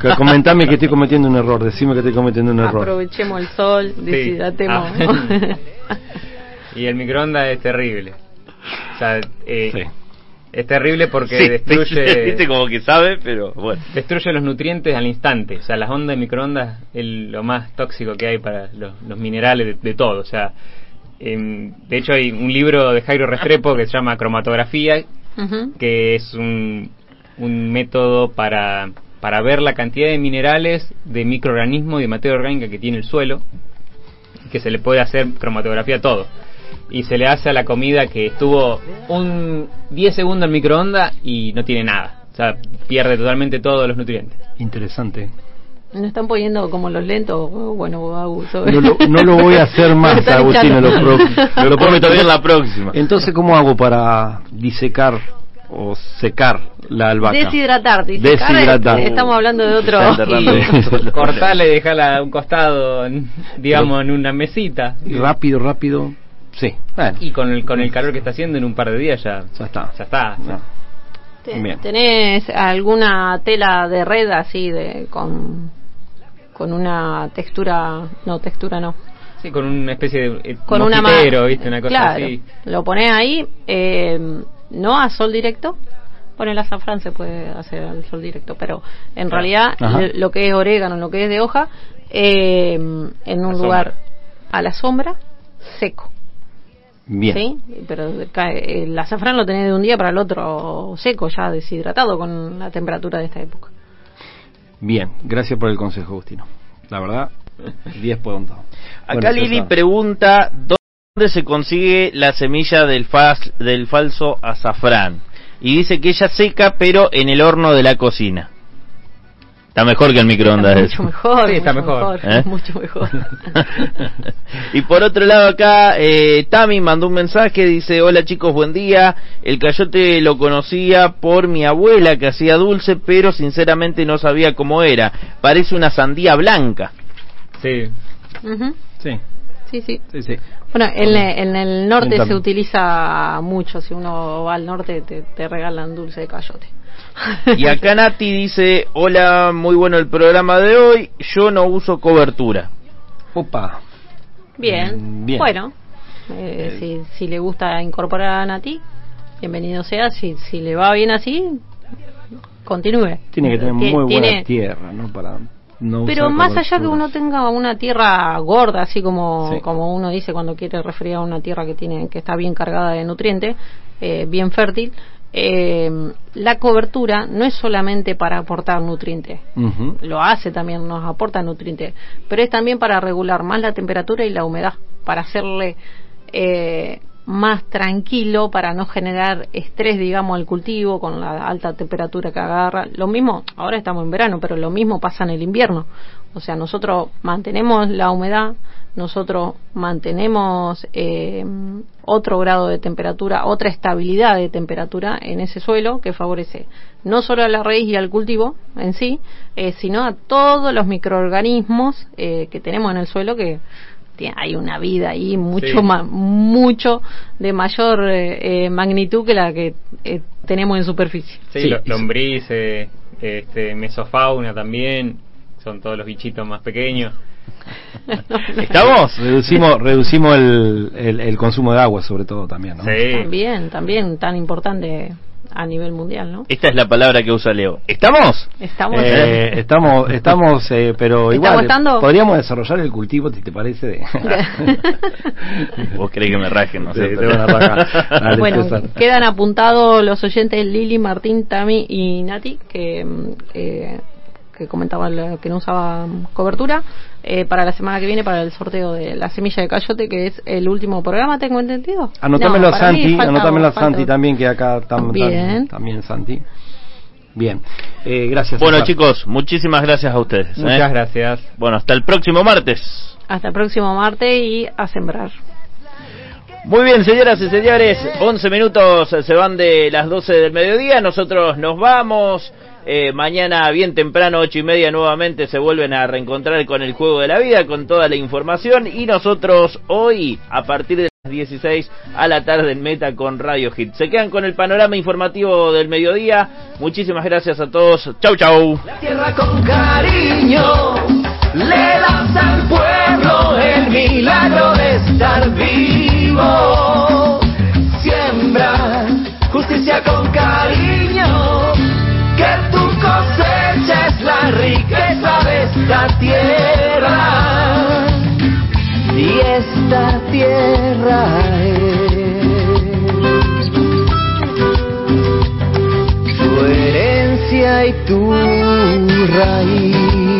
Que Comentame que estoy cometiendo un error, decime que estoy cometiendo un error. Aprovechemos el sol, deshidratemos. Ah. Y el microondas es terrible. O sea, eh, Sí. es terrible porque Sí, destruye Viste como que sabe, pero bueno. destruye los nutrientes al instante. O sea, las ondas de microondas es lo más tóxico que hay para los, los minerales de, de todo. O sea, em, de hecho hay un libro de Jairo Restrepo que se llama Cromatografía, que es un, un método para, para ver la cantidad de minerales, de microorganismos y de materia orgánica que tiene el suelo, que se le puede hacer cromatografía a todo. Y se le hace a la comida que estuvo un 10 segundos en microondas y no tiene nada. O sea, pierde totalmente todos los nutrientes. Interesante. Nos están poniendo como los lentos. Oh, Bueno, Agus, No lo, no lo voy a hacer más, echando. lo, pro- Lo prometo bien la próxima. Entonces, ¿cómo hago para disecar o secar la albahaca? Deshidratar, disecar, Deshidratar. eh, Estamos hablando de otro. Y dejala a un costado, en- digamos, en una mesita. Y rápido, rápido. Sí, bueno, Y con el, con el calor que está haciendo en un par de días ya, ya está. ya está. No. Bien. ¿Tenés alguna tela de red así de con con una textura, no textura no, Sí, con una especie de eh, con una ¿viste? Una cosa claro, así. Lo pones ahí, eh, no a sol directo. Bueno, el azafrán se puede hacer al sol directo, pero en Claro. realidad Ajá. lo- que es orégano, lo que es de hoja, eh, en un la lugar sombra. a la sombra, seco. Bien. ¿sí? Pero cae- el azafrán lo tenés de un día para el otro seco, ya deshidratado con la temperatura de esta época. Bien, gracias por el consejo, Agustino. La verdad, 10 puntos. Acá Bueno, Lili pregunta dónde se consigue la semilla del, del falso azafrán. Y dice que ella seca, pero en el horno de la cocina. Está mejor que el microondas. Está mucho mejor, Sí, está mucho mejor. ¿Eh? mucho mejor. y por otro lado acá, eh, Tami mandó un mensaje, dice, hola chicos, buen día. El cayote lo conocía por mi abuela que hacía dulce, pero sinceramente no sabía cómo era. Parece una sandía blanca. Sí. Sí, Sí, sí. sí, sí. Bueno, en, en el norte se utiliza mucho. Si uno va al norte, te, te regalan dulce de cayote. Y acá Nati dice, hola, muy bueno el programa de hoy, yo no uso cobertura. Opa. Bien, Mm, bien. bueno, eh, si, si le gusta incorporar a Nati, bienvenido sea. Si, si le va bien así, continúe. Tiene que tener muy buena tiene- tierra, ¿no? Para no Pero más allá que uno tenga una tierra gorda, así como, Sí. como uno dice cuando quiere referir a una tierra que tiene que está bien cargada de nutrientes, eh, bien fértil, eh, la cobertura no es solamente para aportar nutrientes, lo hace también, nos aporta nutrientes, pero es también para regular más la temperatura y la humedad, para hacerle eh, más tranquilo, para no generar estrés, digamos, al cultivo con la alta temperatura que agarra. Lo mismo, ahora estamos en verano, pero lo mismo pasa en el invierno. O sea, nosotros mantenemos la humedad, nosotros mantenemos eh, otro grado de temperatura, otra estabilidad de temperatura en ese suelo que favorece no solo a la raíz y al cultivo en sí, eh, sino a todos los microorganismos eh, que tenemos en el suelo que hay una vida ahí mucho Sí. ma- mucho de mayor eh, eh, magnitud que la que eh, tenemos en superficie. Sí, Sí, lo- y- lombrices, este, mesofauna también, son todos los bichitos más pequeños. ¿Estamos? Reducimos, reducimos el, el, el consumo de agua, sobre todo también, ¿no? Sí. También, también tan importante a nivel mundial, ¿no? Esta es la palabra que usa Leo. ¿Estamos? Estamos Eh, estamos, estamos, eh, pero ¿Estamos igual estando? podríamos desarrollar el cultivo, si te parece. De... Vos querés que me rajen, no sé. Sí, te van a rajar. Dale, bueno, César. quedan apuntados los oyentes Lili, Martín, Tami y Nati, que, mm, eh, que comentaban la- que no usaban cobertura, eh, para la semana que viene para el sorteo de la semilla de cayote, que es el último programa, tengo entendido. Anótamelo, No, mí Santi, anótamelo a Santi también, que acá tam- tam- Bien. también Santi. Bien, eh, gracias. Bueno, César. chicos, muchísimas gracias a ustedes. ¿eh? Muchas gracias. Bueno, hasta el próximo martes. Hasta el próximo martes y a sembrar. Muy bien, señoras y señores, 11 minutos se van de las 12 del mediodía, nosotros nos vamos. Eh, mañana bien temprano, ocho y media, nuevamente se vuelven a reencontrar con el juego de la vida, con toda la información. Y nosotros hoy, a partir de las 16 a la tarde en Meta con Radio Hit. Se quedan con el panorama informativo del mediodía. Muchísimas gracias a todos. Chau, chau. La tierra con cariño le das al pueblo el milagro de estar vivo. Siembra justicia con cariño, riqueza de esta tierra. Y esta tierra es tu herencia y tu raíz.